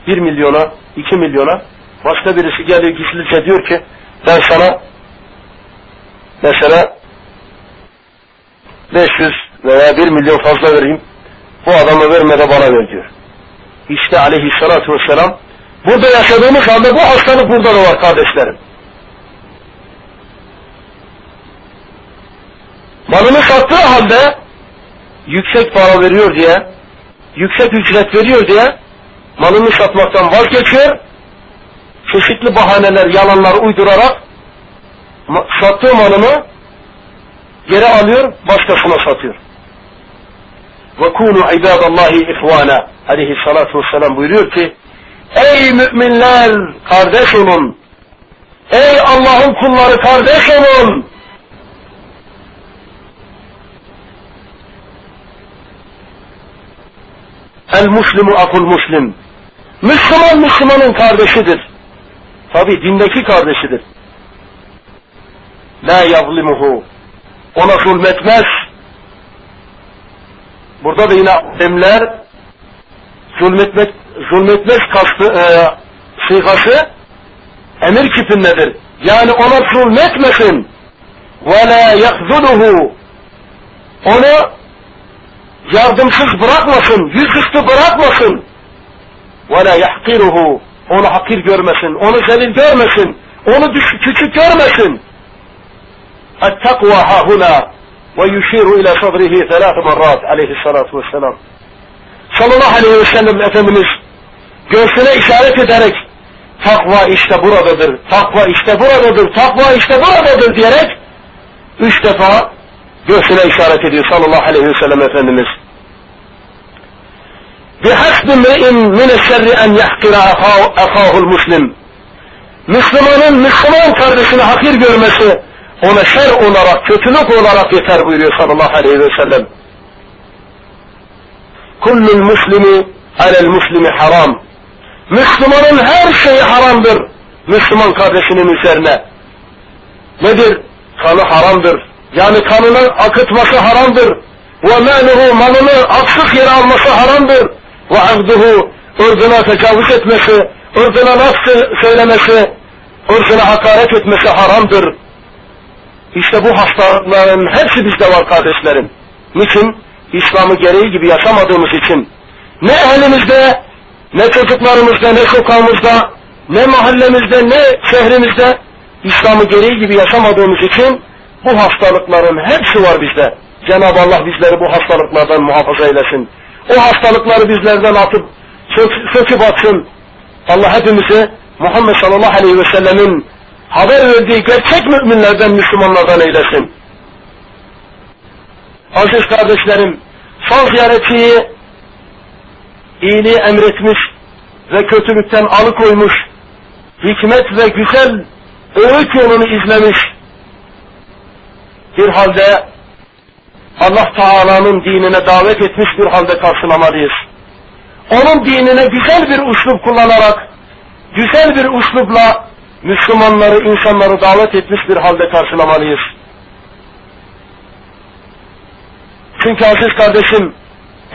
Bir milyona, iki milyona. Başka birisi geliyor gizlice diyor ki ben sana mesela 500 veya 1 milyon fazla vereyim. Bu adamı verme de bana ver diyor. İşte aleyhissalatu vesselam burada yaşadığımız halde bu hastalık burada da var kardeşlerim. Malını sattığı halde yüksek para veriyor diye, yüksek ücret veriyor diye malını satmaktan vazgeçiyor. Çeşitli bahaneler, yalanlar uydurarak sattığı malını geri alıyor, başkasına satıyor. Ve kunu ibadallahi ihvana aleyhissalatu vesselam buyuruyor ki Ey müminler kardeş olun. Ey Allah'ın kulları kardeş olun. El muslimu akul muslim. Müslüman Müslümanın kardeşidir. Tabi dindeki kardeşidir. La yazlimuhu. Ona zulmetmez. Burada da yine alimler zulmetmek, zulmetmez kastı, e, sigası emir kipindedir. Yani ona zulmetmesin. Ve la yakzuluhu. Onu yardımsız bırakmasın, yüzüstü bırakmasın. Ve la yahkiruhu. Onu hakir görmesin, onu zelil görmesin, onu küçük görmesin. التقوى ها هنا ويشير إلى صدره ثلاث مرات عليه الصلاة والسلام sallallahu aleyhi ve sellem Efendimiz göğsüne işaret ederek takva işte buradadır, takva işte buradadır, takva işte buradadır diyerek üç defa göğsüne işaret ediyor sallallahu aleyhi ve sellem Efendimiz. بِحَسْبِ مْرِئٍ مِنَ الشَّرِّ اَنْ يَحْقِرَ اَخَاهُ الْمُسْلِمِ Müslümanın Müslüman kardeşini hakir görmesi ona şer olarak, kötülük olarak yeter buyuruyor sallallahu aleyhi ve sellem. Kullul muslimi alel muslimi haram. Müslümanın her şeyi haramdır. Müslüman kardeşinin üzerine. Nedir? Kanı haramdır. Yani kanını akıtması haramdır. Ve meluhu malını aksız yere alması haramdır. Ve abduhu ırzına tecavüz etmesi, ırzına laf söylemesi, ırzına hakaret etmesi haramdır. İşte bu hastalıkların hepsi bizde var kardeşlerim. Niçin? İslam'ı gereği gibi yaşamadığımız için. Ne elimizde, ne çocuklarımızda, ne sokağımızda, ne mahallemizde, ne şehrimizde İslam'ı gereği gibi yaşamadığımız için bu hastalıkların hepsi var bizde. Cenab-ı Allah bizleri bu hastalıklardan muhafaza eylesin. O hastalıkları bizlerden atıp sök, söküp atsın. Allah hepimizi Muhammed sallallahu aleyhi ve sellemin haber verdiği gerçek müminlerden, Müslümanlardan eylesin. Aziz kardeşlerim, son ziyaretçiyi iyiliği emretmiş ve kötülükten alıkoymuş, hikmet ve güzel öğüt yolunu izlemiş bir halde Allah Teala'nın dinine davet etmiş bir halde karşılamalıyız. Onun dinine güzel bir uslup kullanarak, güzel bir uslupla Müslümanları, insanları davet etmiş bir halde karşılamalıyız. Çünkü aziz kardeşim,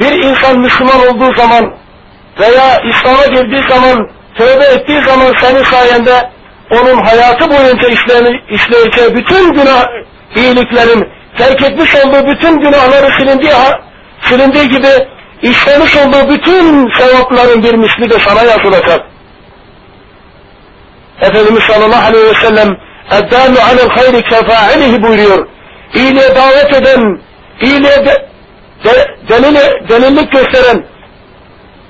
bir insan Müslüman olduğu zaman veya İslam'a girdiği zaman, tövbe ettiği zaman senin sayende onun hayatı boyunca işleyeceği bütün günah, iyiliklerin, terk etmiş olduğu bütün günahları silindiği, silindiği gibi işlemiş olduğu bütün sevapların bir misli de sana yazılacak. Efendimiz sallallahu aleyhi ve sellem اَدَّالُ عَلَى الْخَيْرِ كَفَاعِلِهِ buyuruyor. İyiliğe davet eden, iyiliğe de, de, delili, delillik gösteren,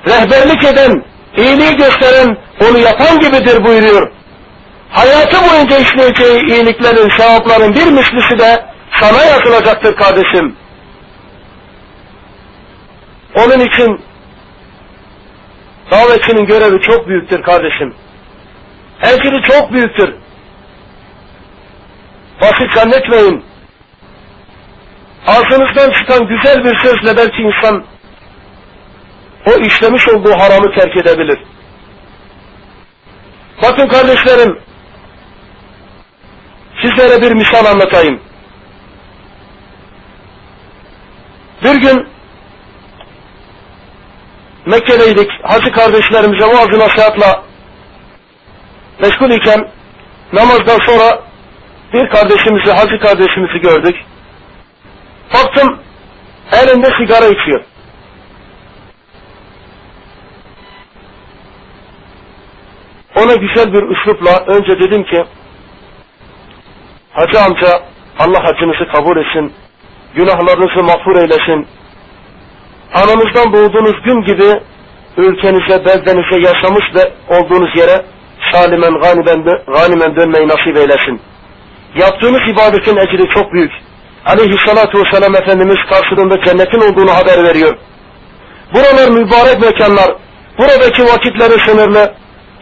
rehberlik eden, iyiliği gösteren, onu yapan gibidir buyuruyor. Hayatı boyunca işleyeceği iyiliklerin, sevapların bir mislisi de sana yazılacaktır kardeşim. Onun için davetçinin görevi çok büyüktür kardeşim. Ecri çok büyüktür. Basit zannetmeyin. Ağzınızdan çıkan güzel bir sözle belki insan o işlemiş olduğu haramı terk edebilir. Bakın kardeşlerim, sizlere bir misal anlatayım. Bir gün Mekke'deydik. Hacı kardeşlerimize vaaz nasihatla meşgul iken namazdan sonra bir kardeşimizi, hacı kardeşimizi gördük. Baktım elinde sigara içiyor. Ona güzel bir üslupla önce dedim ki Hacı amca Allah hacınızı kabul etsin, günahlarınızı mağfur eylesin. Anamızdan doğduğunuz gün gibi ülkenize, beldenize yaşamış ve olduğunuz yere salimen ganimen, ganimen dönmeyi nasip eylesin. Yaptığınız ibadetin ecri çok büyük. Aleyhissalatu vesselam Efendimiz karşılığında cennetin olduğunu haber veriyor. Buralar mübarek mekanlar. Buradaki vakitleri sınırlı.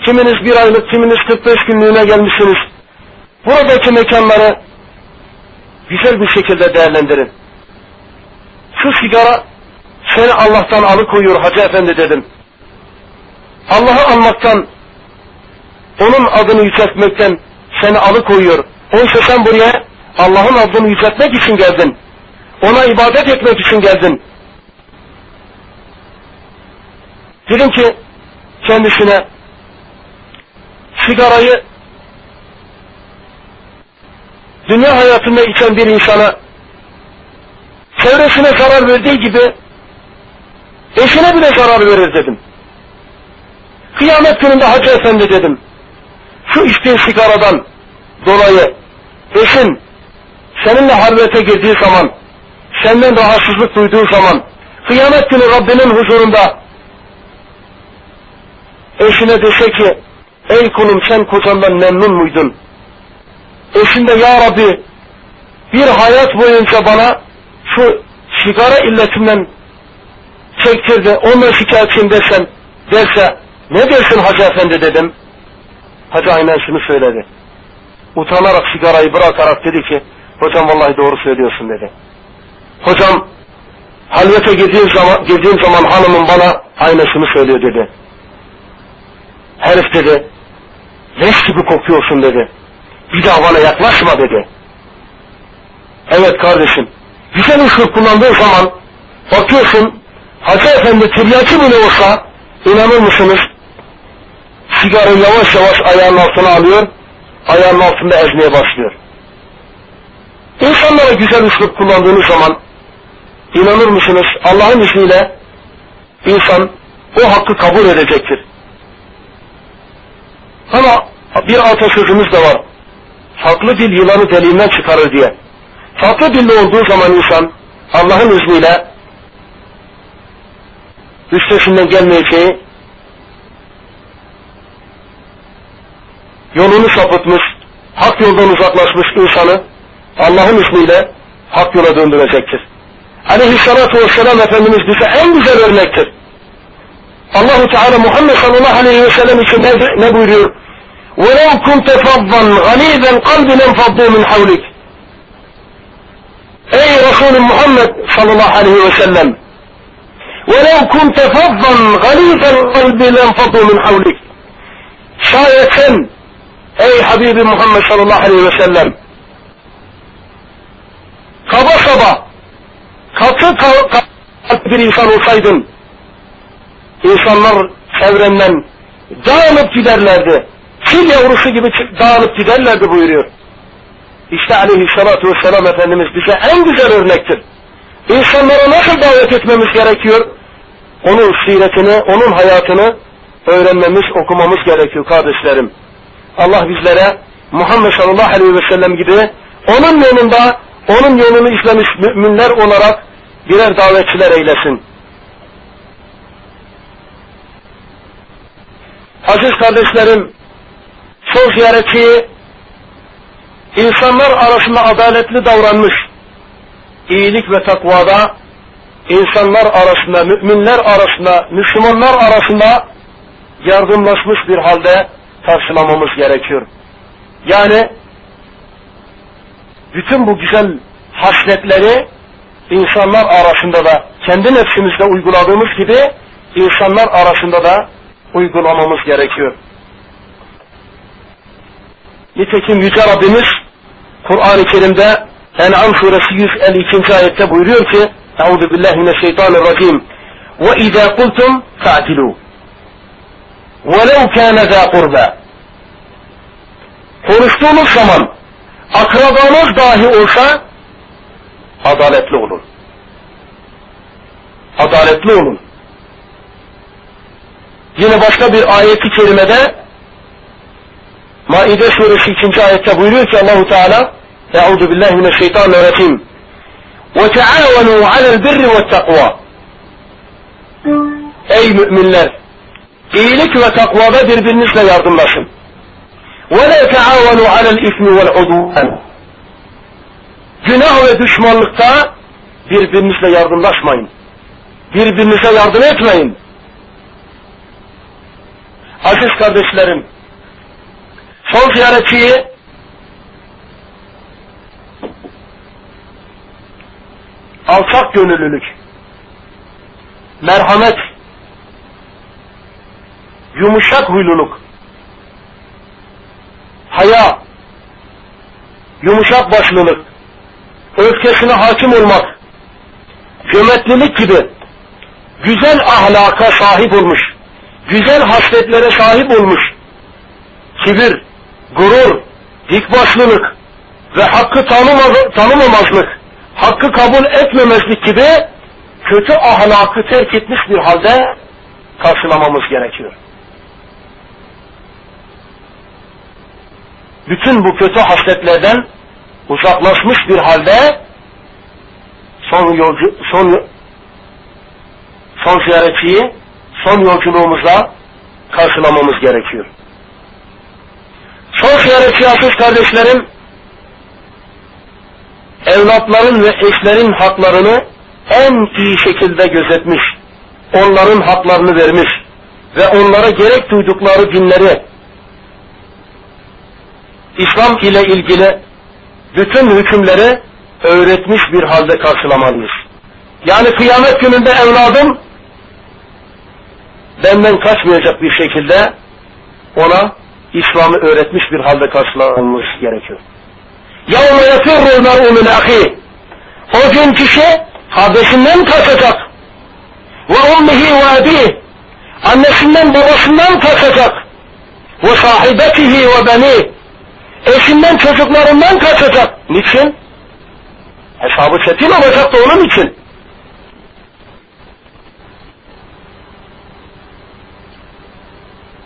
Kiminiz bir aylık, kiminiz 45 günlüğüne gelmişsiniz. Buradaki mekanları güzel bir şekilde değerlendirin. Şu sigara seni Allah'tan alıkoyuyor Hacı Efendi dedim. Allah'ı anmaktan, onun adını yüceltmekten seni alıkoyuyor. Oysa sen buraya Allah'ın adını yüceltmek için geldin. Ona ibadet etmek için geldin. Dedim ki kendisine sigarayı dünya hayatında içen bir insana çevresine zarar verdiği gibi eşine bile zarar verir dedim. Kıyamet gününde Hacı Efendi dedim. Şu içtiğin sigaradan dolayı eşin seninle halvete girdiği zaman, senden rahatsızlık duyduğu zaman, kıyamet günü Rabbinin huzurunda eşine dese ki, ey kulum sen kocandan memnun muydun? Eşin de ya Rabbi bir hayat boyunca bana şu sigara illetinden çektirdi, onunla şikayetçiyim desem, derse ne dersin Hacı Efendi dedim. Hacı aynen şunu söyledi. Utanarak sigarayı bırakarak dedi ki, hocam vallahi doğru söylüyorsun dedi. Hocam halvete girdiğim zaman, girdiğim zaman hanımım bana aynısını söylüyor dedi. Herif dedi, leş gibi kokuyorsun dedi. Bir daha bana yaklaşma dedi. Evet kardeşim, güzel ışık kullandığı zaman bakıyorsun Hacı Efendi tiryaki bile olsa inanır mısınız? Sigarayı yavaş yavaş ayağının altına alıyor, ayağının altında ezmeye başlıyor. İnsanlara güzel üslup kullandığınız zaman inanır mısınız Allah'ın izniyle insan o hakkı kabul edecektir. Ama bir atasözümüz de var. Farklı dil yılanı deliğinden çıkarır diye. Farklı dilli olduğu zaman insan Allah'ın izniyle üstesinden gelmeyeceği yolunu sapıtmış, hak yoldan uzaklaşmış insanı Allah'ın ismiyle hak yola döndürecektir. Aleyhissalatu vesselam Efendimiz bize en güzel örnektir. Allahu Teala Muhammed sallallahu aleyhi ve sellem için ne, ne buyuruyor? وَلَوْ كُنْتَ فَضًّا غَلِيظَ الْقَلْبِ لَنْفَضُّوا مِنْ حَوْلِكَ Ey Resulü Muhammed sallallahu aleyhi ve sellem وَلَوْ كُنْتَ فَضًّا غَلِيظَ الْقَلْبِ لَنْفَضُّوا مِنْ حَوْلِكَ Şayet sen ey Habibi Muhammed sallallahu aleyhi ve sellem kaba saba katı kalp bir insan olsaydın insanlar çevrenden dağılıp giderlerdi. Fil yavrusu gibi dağılıp giderlerdi buyuruyor. İşte aleyhissalatu vesselam Efendimiz bize en güzel örnektir. İnsanlara nasıl davet etmemiz gerekiyor? Onun siretini, onun hayatını öğrenmemiz, okumamız gerekiyor kardeşlerim. Allah bizlere Muhammed sallallahu aleyhi ve sellem gibi onun yolunda, onun yolunu izlemiş müminler olarak birer davetçiler eylesin. Aziz kardeşlerim, son ziyaretçiyi insanlar arasında adaletli davranmış, iyilik ve takvada insanlar arasında, müminler arasında, Müslümanlar arasında yardımlaşmış bir halde karşılamamız gerekiyor. Yani bütün bu güzel hasletleri insanlar arasında da kendi nefsimizde uyguladığımız gibi insanlar arasında da uygulamamız gerekiyor. Nitekim Yüce Rabbimiz Kur'an-ı Kerim'de En'am suresi 152. ayette buyuruyor ki Euzu billahi mineşşeytanirracim ve izâ kultum fa'tilû وَلَوْ كَانَ ذَا قُرْبَى Konuştuğunuz zaman akrabanız dahi olsa adaletli olun. Adaletli olun. Yine başka bir ayeti kerimede Maide suresi 2. ayette buyuruyor ki Allahu Teala Euzu billahi mineşşeytanirracim ve taavenu alel birri ve takva Ey müminler iyilik ve takvada birbirinizle yardımlaşın. وَلَا تَعَاوَنُوا عَلَى الْاِثْمِ وَالْعُدُوَانِ Günah ve düşmanlıkta birbirinizle yardımlaşmayın. Birbirinize yardım etmeyin. Aziz kardeşlerim, son ziyaretçiyi alçak gönüllülük, merhamet, yumuşak huyluluk, haya, yumuşak başlılık, öfkesine hakim olmak, cömertlilik gibi. Güzel ahlaka sahip olmuş, güzel hasletlere sahip olmuş, kibir, gurur, dikbaşlılık ve hakkı tanımamazlık, hakkı kabul etmemezlik gibi kötü ahlakı terk etmiş bir halde karşılamamız gerekiyor. Bütün bu kötü hasletlerden uzaklaşmış bir halde son yolcu son son ziyaretçiyi son yolculuğumuzda karşılamamız gerekiyor. Son ziyaretçi aziz kardeşlerim evlatların ve eşlerin haklarını en iyi şekilde gözetmiş, onların haklarını vermiş ve onlara gerek duydukları dinleri İslam ile ilgili bütün hükümleri öğretmiş bir halde karşılamalıyız. Yani kıyamet gününde evladım benden kaçmayacak bir şekilde ona İslam'ı öğretmiş bir halde karşılamamız gerekiyor. يَوْمَ يَفِرُّ الْمَرْءُ مِنْ اَخِيهِ O gün kişi kardeşinden kaçacak. Ve ummihi ve abihi annesinden babasından kaçacak. Ve sahibetihi ve beni eşinden çocuklarından kaçacak. Niçin? Hesabı çetin olacak da onun için.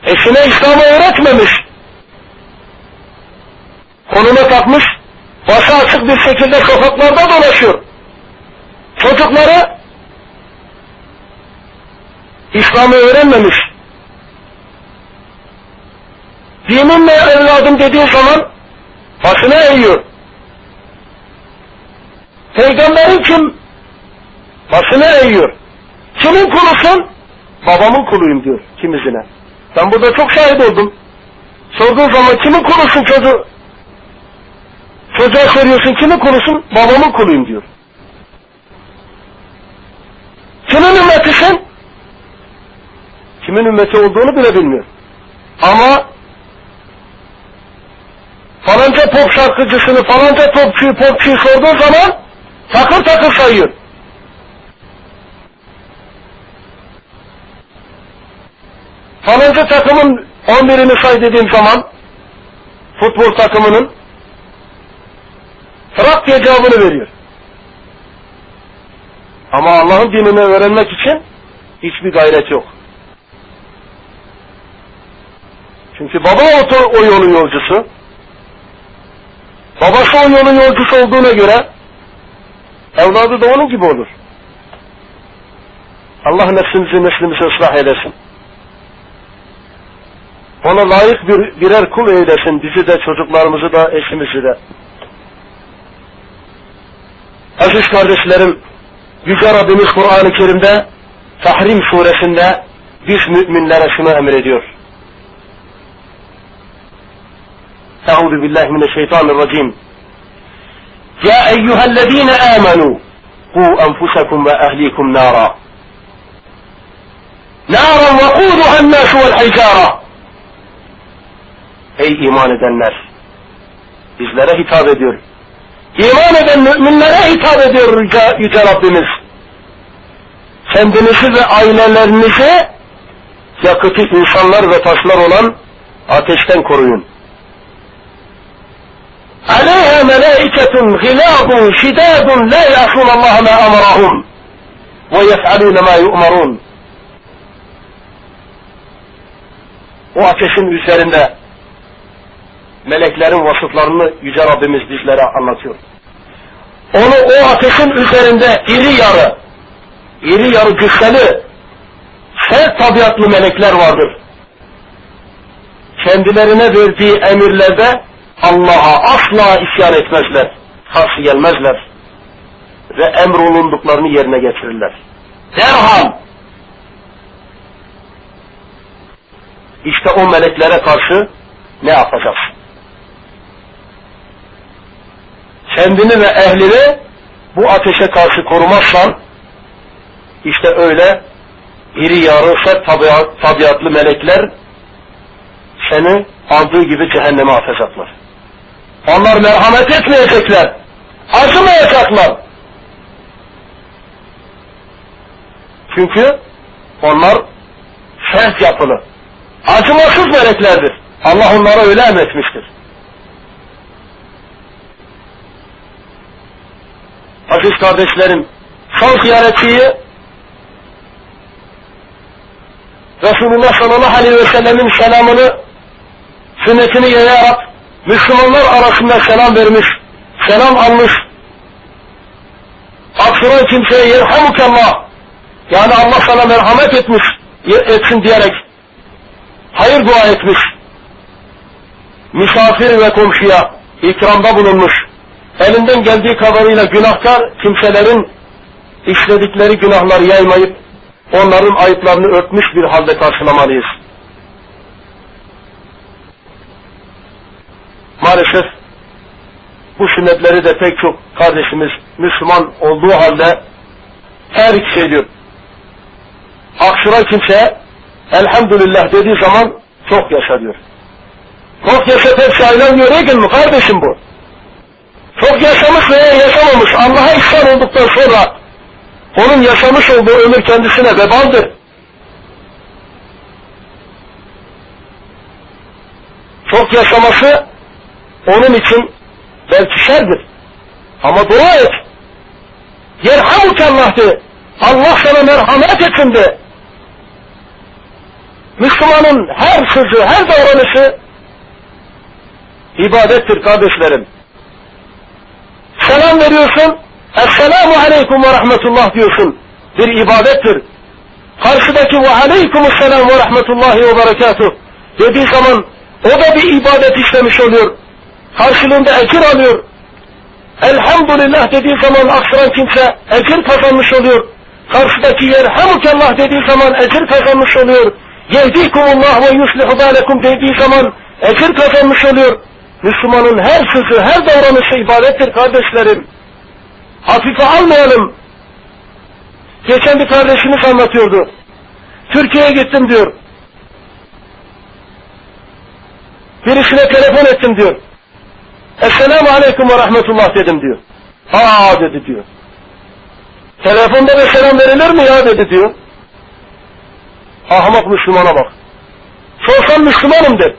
Eşine İslam'ı öğretmemiş. Konuna takmış, başı açık bir şekilde sokaklarda dolaşıyor. Çocukları İslam'ı öğrenmemiş. Dinimle evladım dediği zaman başına eğiyor. Peygamberin kim? Başına eğiyor. Kimin kulusun? Babamın kuluyum diyor kimisine. Ben burada çok şahit oldum. Sorduğu zaman kimin kulusun çocuğu? Çocuğa soruyorsun kimin kulusun? Babamın kuluyum diyor. Kimin ümmetisin? Kimin ümmeti olduğunu bile bilmiyor. Ama falanca pop şarkıcısını, falanca popçuyu, popçuyu sorduğu zaman takır takır sayıyor. Falanca takımın 11'ini say dediğim zaman futbol takımının Fırat diye cevabını veriyor. Ama Allah'ın dinini öğrenmek için hiçbir gayret yok. Çünkü baba o, o yolun yolcusu. Babası o yolun yolcusu olduğuna göre evladı da onun gibi olur. Allah nefsimizi neslimizi ıslah eylesin. Ona layık bir, birer kul eylesin bizi de çocuklarımızı da eşimizi de. Aziz kardeşlerim, Yüce Rabbimiz Kur'an-ı Kerim'de Tahrim suresinde biz müminlere şunu emrediyor. Euzu billahi mineşşeytanirracim. Ya eyyühellezine amenu ku enfusakum ve ehlikum nara. Nâren vakûduha nâşu vel hicâra. Ey iman edenler! Bizlere hitap ediyor. İman eden müminlere hitap ediyor Yüce Rabbimiz. Kendinizi ve ailelerinizi yakıtı insanlar ve taşlar olan ateşten koruyun. عليها ملائكة غلاظ شداد لا يعصون الله ما أمرهم ويفعلون ما يؤمرون O ateşin üzerinde meleklerin vasıflarını Yüce Rabbimiz bizlere anlatıyor. Onu o ateşin üzerinde iri yarı, iri yarı cüsseli, sert tabiatlı melekler vardır. Kendilerine verdiği emirlerde Allah'a asla isyan etmezler, karşı gelmezler ve emrolunduklarını yerine getirirler. Derhal işte o meleklere karşı ne yapacaksın? kendini ve ehlini bu ateşe karşı korumazsan işte öyle iri yarı sert tabiatlı melekler seni aldığı gibi cehenneme atacaklar. Onlar merhamet etmeyecekler. Acımayacaklar. Çünkü onlar sert yapılı. Acımasız meleklerdir. Allah onlara öyle emretmiştir. Aziz kardeşlerim, son ziyaretçiyi Resulullah sallallahu aleyhi ve sellemin selamını, sünnetini yayarak Müslümanlar arasında selam vermiş, selam almış. Aksıran kimseye yerhamukallah, yani Allah sana merhamet etmiş, etsin diyerek hayır dua etmiş. Misafir ve komşuya ikramda bulunmuş elinden geldiği kadarıyla günahkar kimselerin işledikleri günahları yaymayıp onların ayıplarını örtmüş bir halde karşılamalıyız. Maalesef bu sünnetleri de pek çok kardeşimiz Müslüman olduğu halde her iki şey diyor. Aksıra kimse elhamdülillah dediği zaman çok yaşa diyor. Çok yaşa hepsi aynen diyor. mi kardeşim bu? çok yaşamış veya yaşamamış Allah'a ihsan olduktan sonra onun yaşamış olduğu ömür kendisine vebaldir. Çok yaşaması onun için belki şerdir. Ama dua et. Yerhamuke Allah de. Allah sana merhamet etsin de. Müslümanın her sözü, her davranışı ibadettir kardeşlerim. Selam veriyorsun. Esselamu aleyküm ve rahmetullah diyorsun. Bir ibadettir. Karşıdaki ve aleykümselam ve rahmetullahi ve berekatuh dediği zaman o da bir ibadet işlemiş oluyor. Karşılığında ecir alıyor. Elhamdülillah dediği zaman aksıran kimse ecir kazanmış oluyor. Karşıdaki yerhamukallah dediği zaman ecir kazanmış oluyor. Yehdikumullah ve yuslihu balekum dediği zaman ecir kazanmış oluyor. Müslümanın her sözü, her davranışı ibadettir kardeşlerim. Hafife almayalım. Geçen bir kardeşimiz anlatıyordu. Türkiye'ye gittim diyor. Birisine telefon ettim diyor. Esselamu Aleyküm ve Rahmetullah dedim diyor. Aa dedi diyor. Telefonda da selam verilir mi ya dedi diyor. Ahmak Müslümana bak. Sorsam Müslümanım der.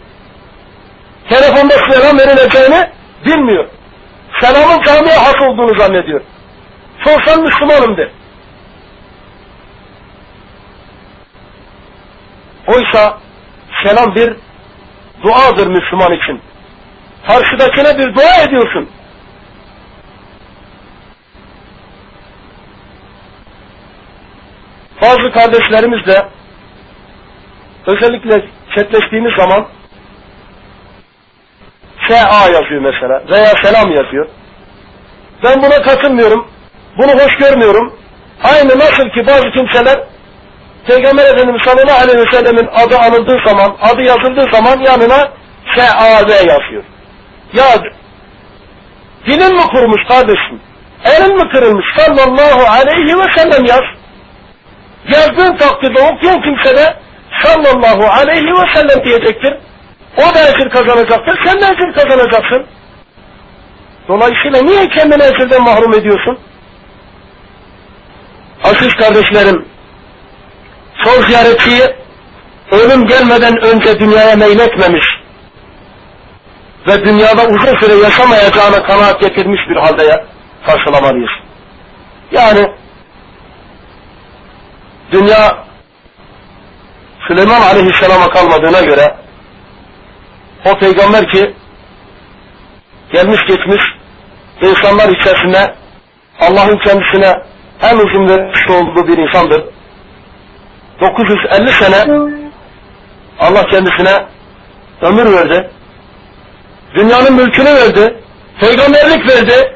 Telefonda selam verileceğini bilmiyor. Selamın camiye has olduğunu zannediyor. Sorsam Müslümanım der. Oysa selam bir duadır Müslüman için. Karşıdakine bir dua ediyorsun. Bazı kardeşlerimiz de özellikle chatleştiğimiz zaman S.A. yazıyor mesela veya selam yazıyor. Ben buna katılmıyorum. Bunu hoş görmüyorum. Aynı nasıl ki bazı kimseler Peygamber Efendimiz sallallahu aleyhi ve sellemin adı anıldığı zaman, adı yazıldığı zaman yanına S.A.V. yazıyor. Ya dilin mi kurmuş kardeşim? Elin mi kırılmış? Sallallahu aleyhi ve sellem yaz. Yazdığın takdirde okuyan kimse de sallallahu aleyhi ve sellem diyecektir. O da ecir kazanacaktır, sen de ecir kazanacaksın. Dolayısıyla niye kendini ecirden mahrum ediyorsun? Aziz kardeşlerim, son ziyaretçiyi ölüm gelmeden önce dünyaya meyletmemiş ve dünyada uzun süre yaşamayacağına kanaat getirmiş bir halde karşılamalıyız. Yani dünya Süleyman Aleyhisselam'a kalmadığına göre o peygamber ki gelmiş geçmiş insanlar içerisinde Allah'ın kendisine en uzun vermiş olduğu bir insandır. 950 sene Allah kendisine ömür verdi. Dünyanın mülkünü verdi. Peygamberlik verdi.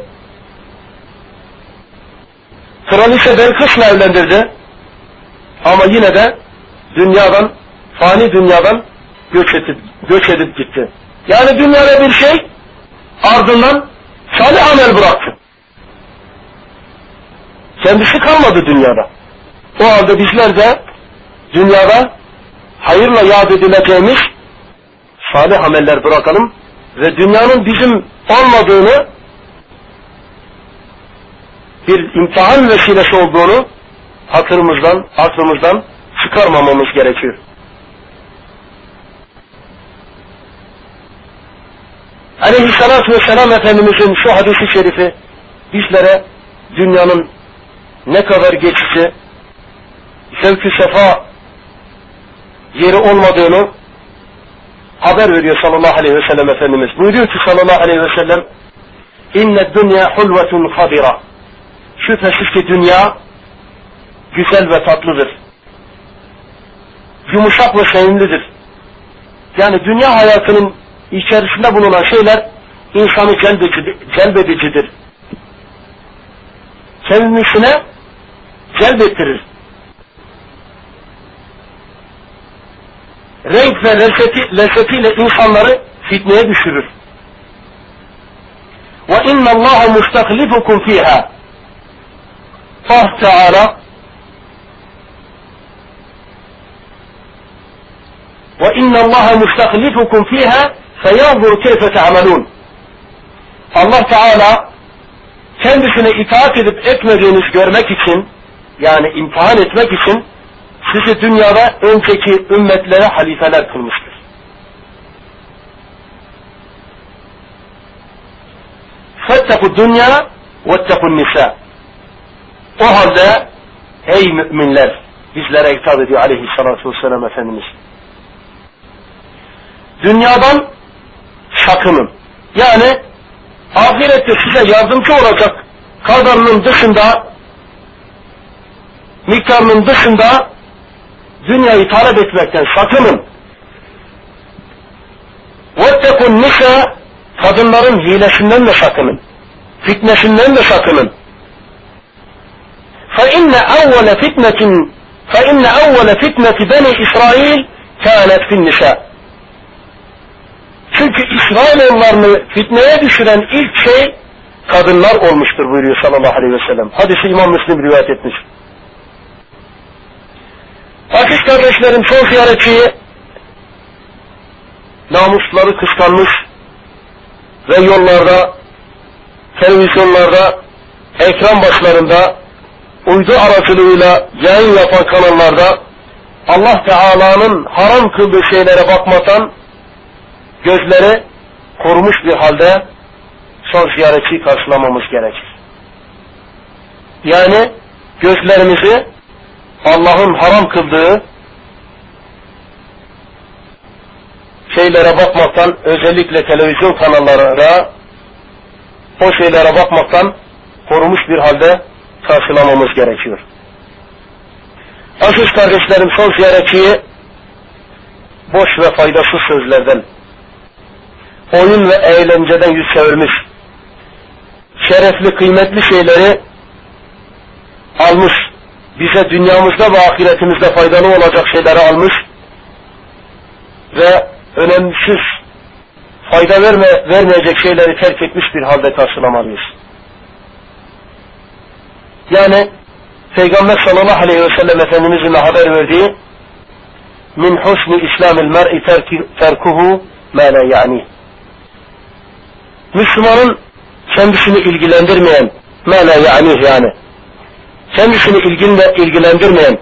Kraliçe Belkıs'la evlendirdi. Ama yine de dünyadan, fani dünyadan göç edip, göç edip gitti. Yani dünyada bir şey ardından salih amel bıraktı. Kendisi kalmadı dünyada. O halde bizler de dünyada hayırla yad edileceğimiz salih ameller bırakalım ve dünyanın bizim olmadığını bir imtihan vesilesi olduğunu hatırımızdan, aklımızdan çıkarmamamız gerekiyor. Aleyhissalatü vesselam Efendimizin şu hadisi şerifi bizlere dünyanın ne kadar geçici, zevk-ü sefa yeri olmadığını haber veriyor sallallahu aleyhi ve sellem Efendimiz. Buyuruyor ki sallallahu aleyhi ve sellem İnne dünya hulvetun habira. Şüphesiz ki dünya güzel ve tatlıdır. Yumuşak ve sevimlidir. Yani dünya hayatının içerisinde bulunan şeyler insanı celbedicidir. Sevimlisine celbettirir. Renk ve lezzeti, lezzetiyle insanları fitneye düşürür. Ve inna Allah mustaklifukum fiha. Allah Teala ve inna Allah mustaklifukum fiha feyanzur keyfe te'amelun. Allah Teala kendisine itaat edip etmediğiniz görmek için yani imtihan etmek için sizi dünyada önceki ümmetlere halifeler kılmıştır. Fetteku dünya vettekun nisa. O halde ey müminler bizlere hitap ediyor aleyhissalatu vesselam Efendimiz. Dünyadan sakının. Yani ahirette size yardımcı olacak kadarının dışında miktarının dışında dünyayı talep etmekten sakının. وَاتَّقُوا nisa Kadınların hilesinden de sakının. Fitnesinden de sakının. فَاِنَّ اَوَّلَ فِتْنَةٍ فَاِنَّ اَوَّلَ فِتْنَةِ بَنِي İsrail كَانَتْ فِي النِّسَاءِ Çünkü İsrailoğullarını fitneye düşüren ilk şey kadınlar olmuştur buyuruyor sallallahu aleyhi ve sellem. Hadisi İmam Müslim rivayet etmiş. Aziz kardeşlerim son ziyaretçiyi namusları kıskanmış ve yollarda, televizyonlarda, ekran başlarında, uydu aracılığıyla yayın yapan kanallarda Allah Teala'nın haram kıldığı şeylere bakmadan gözleri korumuş bir halde son ziyaretçiyi karşılamamız gerekir. Yani gözlerimizi Allah'ın haram kıldığı şeylere bakmaktan özellikle televizyon kanallarına o şeylere bakmaktan korumuş bir halde karşılamamız gerekiyor. Aziz kardeşlerim son ziyaretçiyi boş ve faydasız sözlerden, oyun ve eğlenceden yüz çevirmiş, şerefli kıymetli şeyleri almış, bize dünyamızda ve ahiretimizde faydalı olacak şeyleri almış ve önemsiz, fayda verme, vermeyecek şeyleri terk etmiş bir halde karşılamalıyız. Yani Peygamber sallallahu aleyhi ve sellem Efendimizin haber verdiği min husni İslamil mer'i terkuhu ma la yani. Müslümanın kendisini ilgilendirmeyen ma la yani yani kendisini ilginle, ilgilendirmeyen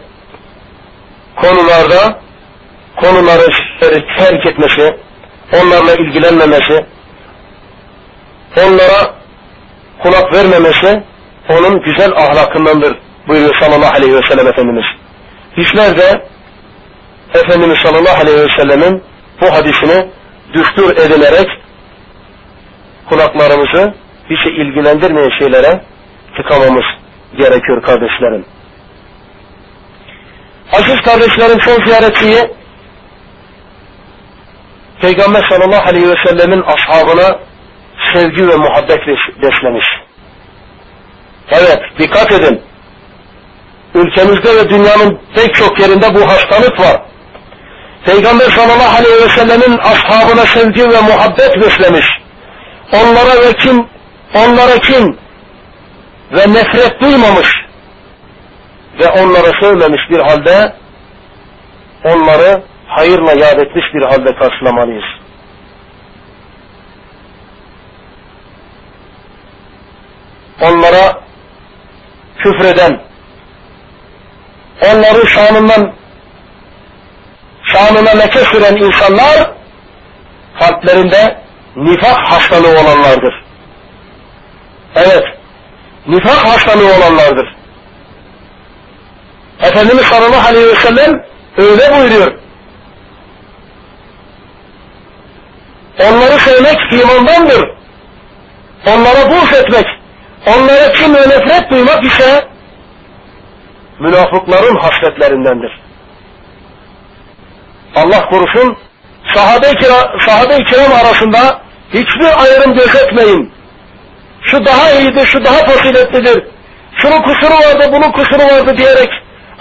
konularda konuları terk etmesi, onlarla ilgilenmemesi, onlara kulak vermemesi onun güzel ahlakındandır buyuruyor sallallahu aleyhi ve sellem Efendimiz. Bizler de Efendimiz sallallahu aleyhi ve sellemin bu hadisini düstur edinerek kulaklarımızı bizi ilgilendirmeyen şeylere tıkamamız gerekiyor kardeşlerim. Aziz kardeşlerim son ziyaretçiyi Peygamber sallallahu aleyhi ve sellemin ashabına sevgi ve muhabbet beslemiş. Evet dikkat edin. Ülkemizde ve dünyanın pek çok yerinde bu hastalık var. Peygamber sallallahu aleyhi ve sellemin ashabına sevgi ve muhabbet beslemiş. Onlara ve kim, onlara kim ve nefret duymamış ve onlara söylemiş bir halde onları hayırla yad etmiş bir halde karşılamalıyız. Onlara küfreden, onların şanından şanına leke süren insanlar kalplerinde nifak hastalığı olanlardır. Evet, nifak hastalığı olanlardır. Efendimiz sallallahu aleyhi ve sellem öyle buyuruyor. Onları sevmek imandandır. Onlara buğz etmek, onlara kim nefret duymak ise münafıkların hasretlerindendir. Allah korusun sahabe-i kiram, sahabe kiram arasında hiçbir ayrım gözetmeyin. Şu daha iyidir, şu daha faziletlidir. Şunun kusuru vardı, bunun kusuru vardı diyerek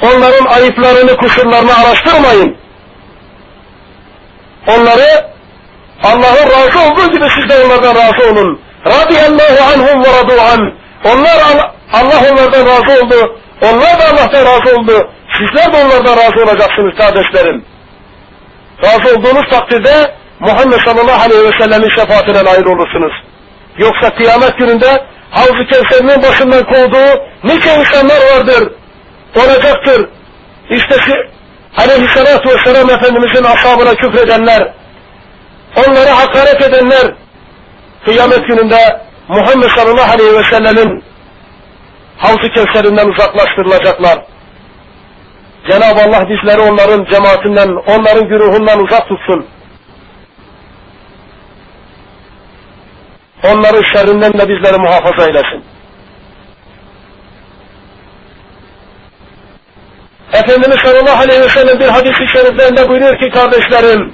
onların ayıplarını, kusurlarını araştırmayın. Onları Allah'ın razı olduğu gibi siz de onlardan razı olun. Radiyallahu anhum ve radu an. Onlar Allah onlardan razı oldu. Onlar da Allah'tan razı oldu. Sizler de onlardan razı olacaksınız kardeşlerim. Razı olduğunuz takdirde Muhammed sallallahu aleyhi ve sellemin şefaatine nail olursunuz. Yoksa kıyamet gününde Havz-ı Kevser'in başından kovduğu nice insanlar vardır. Olacaktır. İşte aleyhissalatu vesselam Efendimizin ashabına küfredenler, onlara hakaret edenler, kıyamet gününde Muhammed sallallahu aleyhi ve sellemin Havz-ı Kevser'inden uzaklaştırılacaklar. Cenab-ı Allah bizleri onların cemaatinden, onların güruhundan uzak tutsun. Onların şerrinden de bizleri muhafaza eylesin. Efendimiz sallallahu aleyhi ve sellem bir hadis-i şeriflerinde buyuruyor ki kardeşlerim,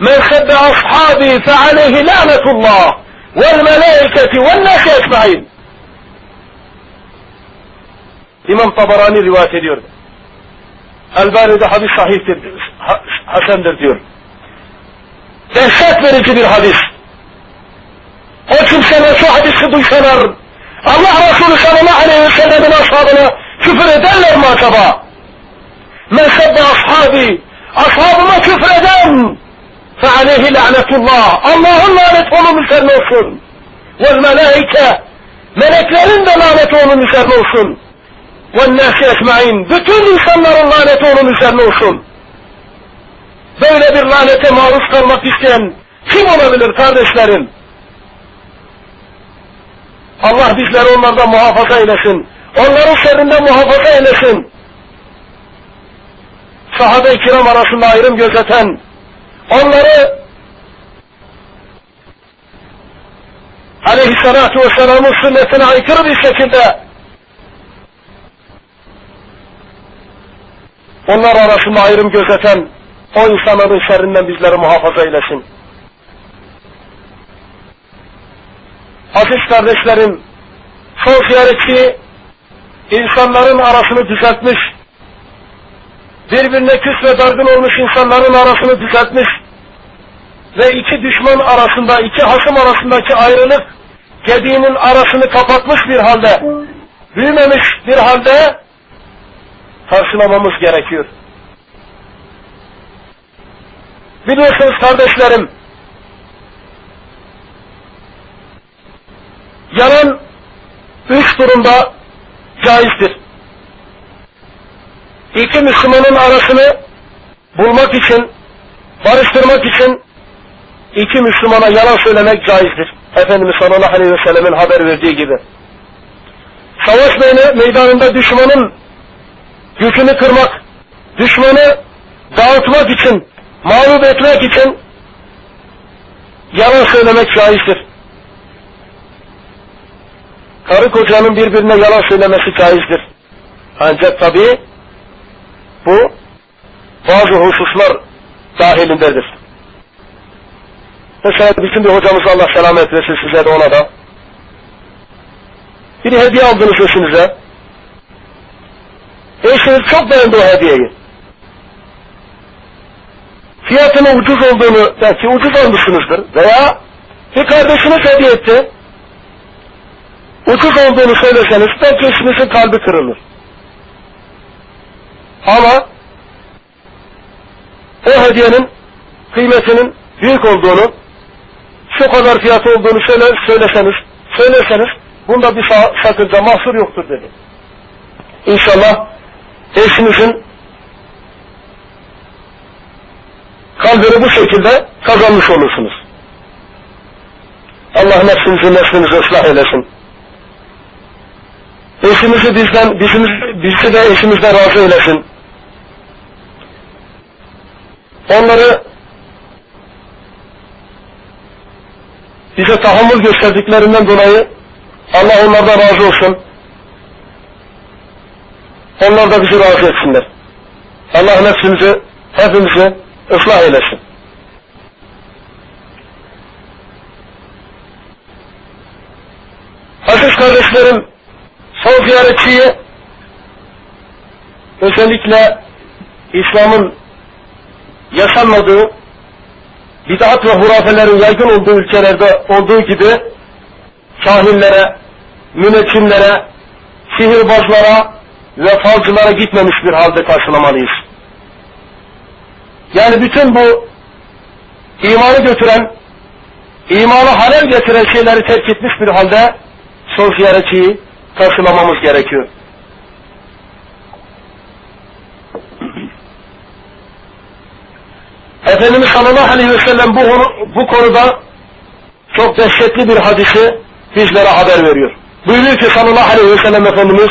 Men sebbe ashabi fe aleyhi lanetullah vel melaiketi vel nasi esma'in. İmam Tabarani rivayet ediyor. Elbani'de hadis sahihtir, hasendir diyor. dehşet verici bir hadis. O kimseler şu hadisi duysalar, Allah Resulü sallallahu aleyhi ve sellemin ashabına küfür ederler mi acaba? Men sebbe ashabi, ashabıma küfür eden, فعليه لعنة الله Allah'ın laneti onun üzerine olsun. Vel melaike meleklerin de laneti onun üzerine olsun. Ve nâsi ecmaîn bütün insanların laneti onun üzerine olsun. Böyle bir lanete maruz kalmak isteyen kim olabilir kardeşlerim? Allah bizleri onlardan muhafaza eylesin. Onların şerrinden muhafaza eylesin. Sahabe-i kiram arasında ayrım gözeten, onları aleyhissalatu vesselamın sünnetine aykırı bir şekilde onlar arasında ayrım gözeten o insanların şerrinden bizleri muhafaza eylesin. Aziz kardeşlerim, son ziyaretçi insanların arasını düzeltmiş, birbirine küs ve dargın olmuş insanların arasını düzeltmiş ve iki düşman arasında, iki hasım arasındaki ayrılık gediğinin arasını kapatmış bir halde, büyümemiş bir halde karşılamamız gerekiyor. Biliyorsunuz kardeşlerim, yalan üç durumda caizdir. İki Müslümanın arasını bulmak için, barıştırmak için iki Müslümana yalan söylemek caizdir. Efendimiz sallallahu aleyhi ve sellemin haber verdiği gibi. Savaş meydanında düşmanın gücünü kırmak, düşmanı dağıtmak için, mağlup etmek için yalan söylemek caizdir. Karı kocanın birbirine yalan söylemesi caizdir. Ancak tabi bu bazı hususlar dahilindedir. Mesela bizim bir hocamız Allah selamet versin size de ona da. Bir hediye aldınız eşinize. Eşiniz çok beğendi o hediyeyi. Fiyatının ucuz olduğunu belki ucuz almışsınızdır. Veya bir kardeşiniz hediye etti. Ucuz olduğunu söyleseniz belki eşinizin kalbi kırılır. Ama o hediyenin kıymetinin büyük olduğunu şu kadar fiyatı olduğunu söyle, söyleseniz, söylerseniz bunda bir sakınca mahsur yoktur dedi. İnşallah eşinizin kalbini bu şekilde kazanmış olursunuz. Allah nefsinizi neslinizi ıslah eylesin. Eşimizi bizden, bizimiz, bizi de eşimizden razı eylesin. Onları bize tahammül gösterdiklerinden dolayı Allah onlardan razı olsun. Onlar da bizi razı etsinler. Allah nefsimizi, hepimizi ıslah eylesin. Aziz kardeşlerim, son ziyaretçiyi özellikle İslam'ın yaşanmadığı bid'at ve hurafelerin yaygın olduğu ülkelerde olduğu gibi kahinlere, müneccimlere, sihirbazlara ve falcılara gitmemiş bir halde karşılamalıyız. Yani bütün bu imanı götüren, imanı halel getiren şeyleri terk etmiş bir halde son ziyaretçiyi karşılamamız gerekiyor. <clears throat> Efendimiz sallallahu aleyhi ve sellem bu, bu konuda çok dehşetli bir hadisi bizlere haber veriyor. Buyuruyor ki sallallahu aleyhi ve sellem Efendimiz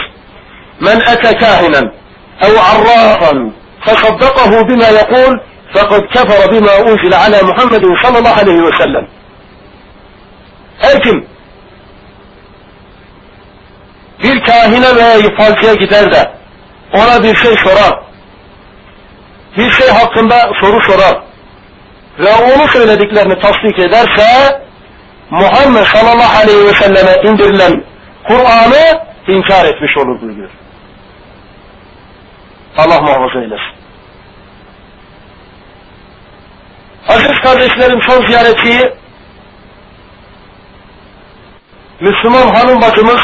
Men ete kahinen ev arrafan fesaddakahu bima yekul fekad kefere bima unzile ala Muhammedin sallallahu aleyhi ve sellem. Her kim bir kahine veya falcıya gider de ona bir şey sorar, bir şey hakkında soru sorar ve onu söylediklerini tasdik ederse Muhammed sallallahu aleyhi ve selleme indirilen Kur'an'ı inkar etmiş olur buyuruyor. Allah muhafaza eylesin. Aziz kardeşlerim son ziyaretçiyi Müslüman hanım bacımız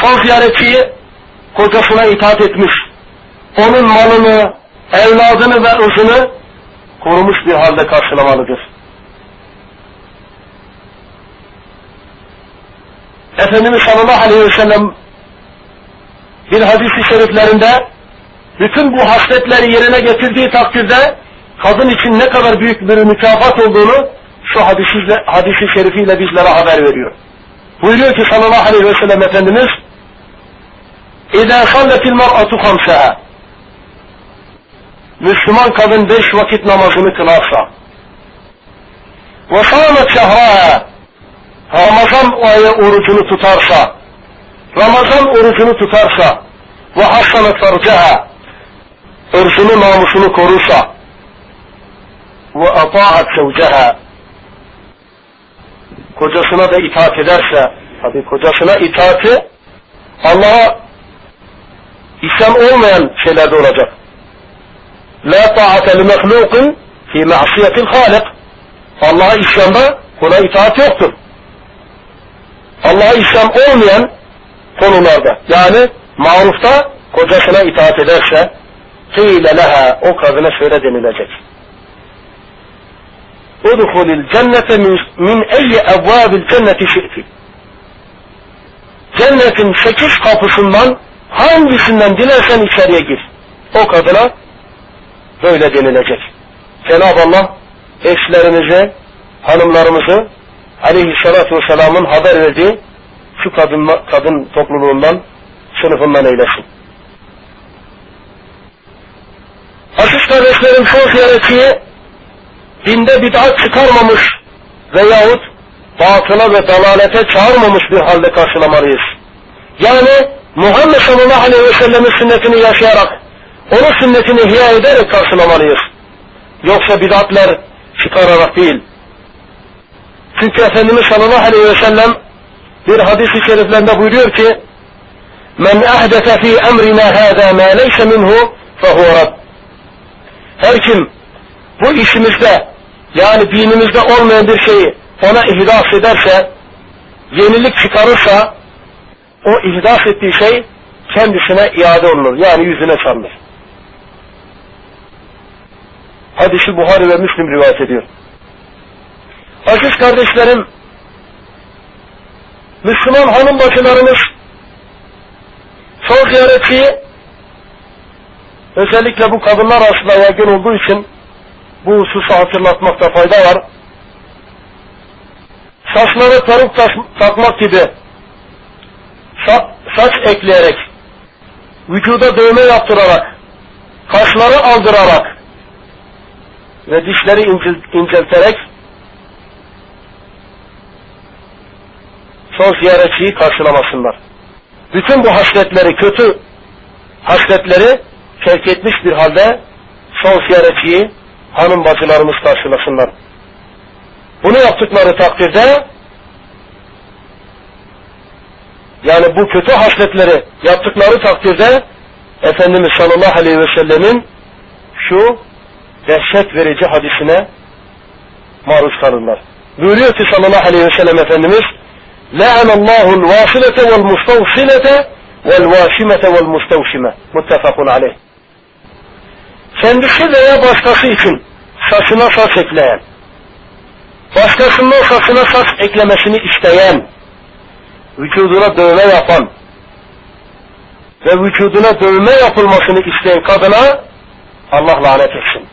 son ziyaretçiyi kocasına itaat etmiş. Onun malını, evladını ve ırzını korumuş bir halde karşılamalıdır. Efendimiz sallallahu aleyhi ve sellem bir hadisi şeriflerinde bütün bu hasletleri yerine getirdiği takdirde kadın için ne kadar büyük bir mükafat olduğunu şu hadisi, hadisi şerifiyle bizlere haber veriyor. Buyuruyor ki sallallahu aleyhi ve sellem Efendimiz إذا خلت المرأة خمسها مسلمان كذن بيش وقت نمازون كناسا وصامت شهرها. رمضان وهي أرجل تتارسا رمضان أرجل تتارسا وحصلت فرجها. أرجل نامسون كروسا. وأطاعت زوجها. كجسنا ده إطاعت درسا هذه كجسنا إطاعت الله İslam olmayan şeylerde olacak. La ta'ate li mehlukin fi ma'siyetil halik. Allah'a İslam'da ona itaat yoktur. Allah'a İslam olmayan konularda yani marufta kocasına itaat ederse kıyla leha o kadına şöyle denilecek. Udhulil cennete min, min eyye evvabil cenneti şi'ti. Cennetin sekiz kapısından hangisinden dilersen içeriye gir. O kadına böyle denilecek. Cenab-ı Allah eşlerimizi, hanımlarımızı aleyhissalatü vesselamın haber verdiği şu kadın, kadın topluluğundan, sınıfından eylesin. Aziz kardeşlerim son ziyaretçiyi dinde bid'at çıkarmamış veyahut batıla ve dalalete çağırmamış bir halde karşılamalıyız. Yani Muhammed sallallahu aleyhi ve sellemin sünnetini yaşayarak, onun sünnetini ihya ederek karşılamalıyız. Yoksa bid'atler çıkararak değil. Çünkü Efendimiz sallallahu aleyhi ve sellem bir hadis-i şeriflerinde buyuruyor ki Men ahdete fi emrina hâzâ mâ leyse minhu fehuve Her kim bu işimizde yani dinimizde olmayan bir şeyi ona ihdas ederse, yenilik çıkarırsa, o ihdas ettiği şey kendisine iade olunur. Yani yüzüne çalınır. Hadisi Buhari ve Müslim rivayet ediyor. Aziz kardeşlerim, Müslüman hanım bacılarımız son ziyaretçiyi özellikle bu kadınlar arasında yaygın olduğu için bu hususu hatırlatmakta fayda var. Saçları peruk takmak gibi saç ekleyerek, vücuda dövme yaptırarak, kaşları aldırarak ve dişleri incel incelterek son ziyaretçiyi karşılamasınlar. Bütün bu hasletleri, kötü hasletleri terk etmiş bir halde son ziyaretçiyi hanım bacılarımız karşılasınlar. Bunu yaptıkları takdirde yani bu kötü hasletleri yaptıkları takdirde Efendimiz sallallahu aleyhi ve sellemin şu dehşet verici hadisine maruz kalırlar. Buyuruyor ki sallallahu aleyhi ve sellem Efendimiz La'anallahu l-vasilete vel-mustavsilete vel-vasimete vel-mustavsime muttefakun aleyh. Kendisi veya başkası için saçına saç ekleyen, başkasının saçına saç eklemesini isteyen, vücuduna dövme yapan ve vücuduna dövme yapılmasını isteyen kadına Allah lanet etsin.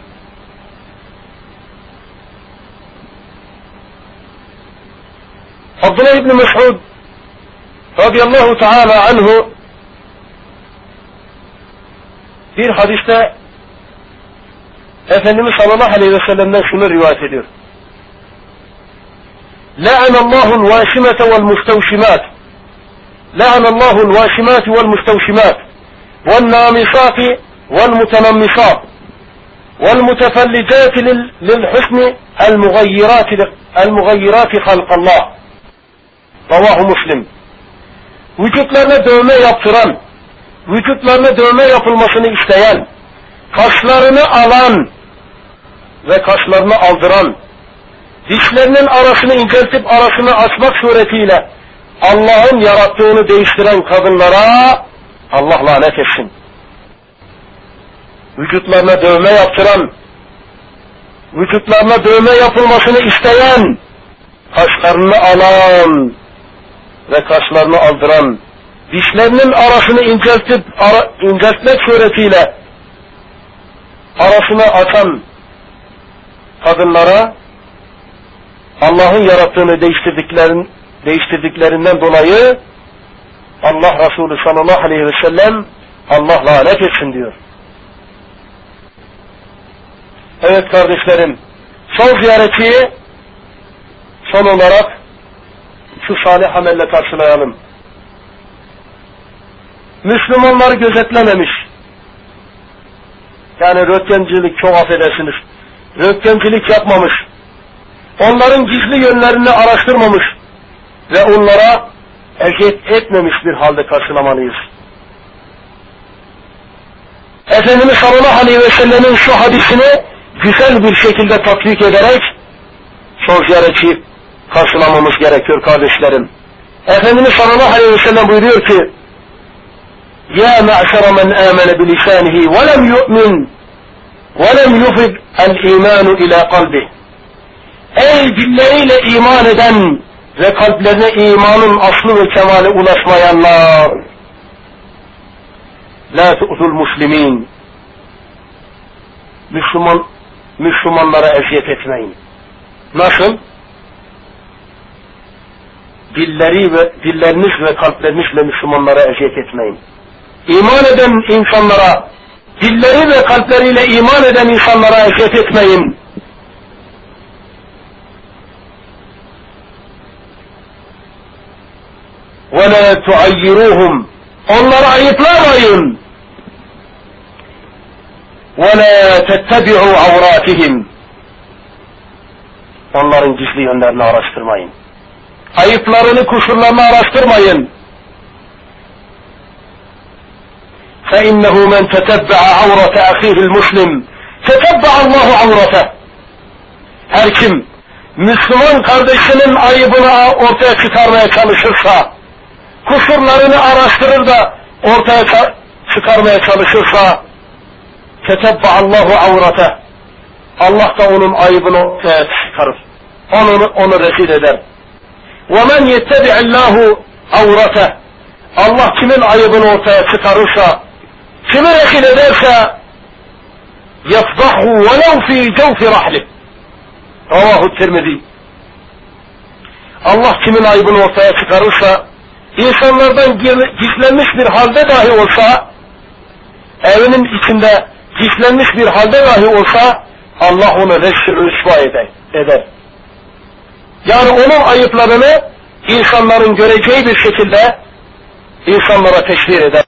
Abdullah İbni Mes'ud radıyallahu teala anhu bir hadiste Efendimiz sallallahu aleyhi ve sellem'den şunu rivayet ediyor. لعن الله الواشمة والمستوشمات لعن الله الواشمات والمستوشمات والنامصات والمتنمصات والمتفلجات للحسن المغيرات المغيرات خلق الله رواه مسلم vücutlarına dövme yaptıran vücutlarına dövme yapılmasını isteyen kaşlarını alan ve kaşlarını aldıran, dişlerinin arasını inceltip arasını açmak suretiyle Allah'ın yarattığını değiştiren kadınlara Allah lanet etsin. Vücutlarına dövme yaptıran, vücutlarına dövme yapılmasını isteyen, kaşlarını alan ve kaşlarını aldıran, dişlerinin arasını inceltip ara, inceltmek suretiyle arasını açan kadınlara Allah'ın yarattığını değiştirdiklerin, değiştirdiklerinden dolayı Allah Resulü sallallahu aleyhi ve sellem Allah lanet etsin diyor. Evet kardeşlerim, son ziyareti son olarak şu salih amelle karşılayalım. Müslümanları gözetlememiş. Yani röntgencilik çok affedersiniz. Röntgencilik yapmamış. Onların gizli yönlerini araştırmamış ve onlara ecet etmemiş bir halde karşılamalıyız. Efendimiz sallallahu aleyhi ve sellemin şu hadisini güzel bir şekilde tatbik ederek son ziyaretçi karşılamamız gerekiyor kardeşlerim. Efendimiz sallallahu aleyhi ve sellem buyuruyor ki Ya me'şere men amene bilisanihi ve lem yu'min ve lem yufid el imanu ila kalbi Ey dilleriyle iman eden ve kalplerine imanın aslı ve kemale ulaşmayanlar La tu'tul muslimin Müslüman Müslümanlara eziyet etmeyin. Nasıl? Dilleri ve dilleriniz ve kalplerinizle Müslümanlara eziyet etmeyin. İman eden insanlara, dilleri ve kalpleriyle iman eden insanlara eziyet etmeyin. وَلَا تُعَيِّرُوهُمْ Onları ayıplamayın. وَلَا تَتَّبِعُوا عَوْرَاتِهِمْ Onların gizli yönlerini araştırmayın. Ayıplarını, kusurlarını araştırmayın. فإنه من تتبع عورة أخيه المسلم تتبع الله عورته her kim Müslüman kardeşinin ayıbını ortaya çıkarmaya çalışırsa, kusurlarını araştırır da ortaya çıkarmaya çalışırsa, tetebba Allahu avrate. Allah da onun ayıbını ortaya çıkarır. Onu, onu rezil eder. وَمَنْ يَتَّبِعِ اللّٰهُ avrate. Allah kimin ayıbını ortaya çıkarırsa, kimi rezil ederse yafdahu velev fi cevfi rahli. Ravahu Tirmizi. Allah kimin ayıbını ortaya çıkarırsa, insanlardan gizlenmiş bir halde dahi olsa, evinin içinde gizlenmiş bir halde dahi olsa, Allah onu reşir rüsva eder. Yani onun ayıplarını insanların göreceği bir şekilde insanlara teşhir eder.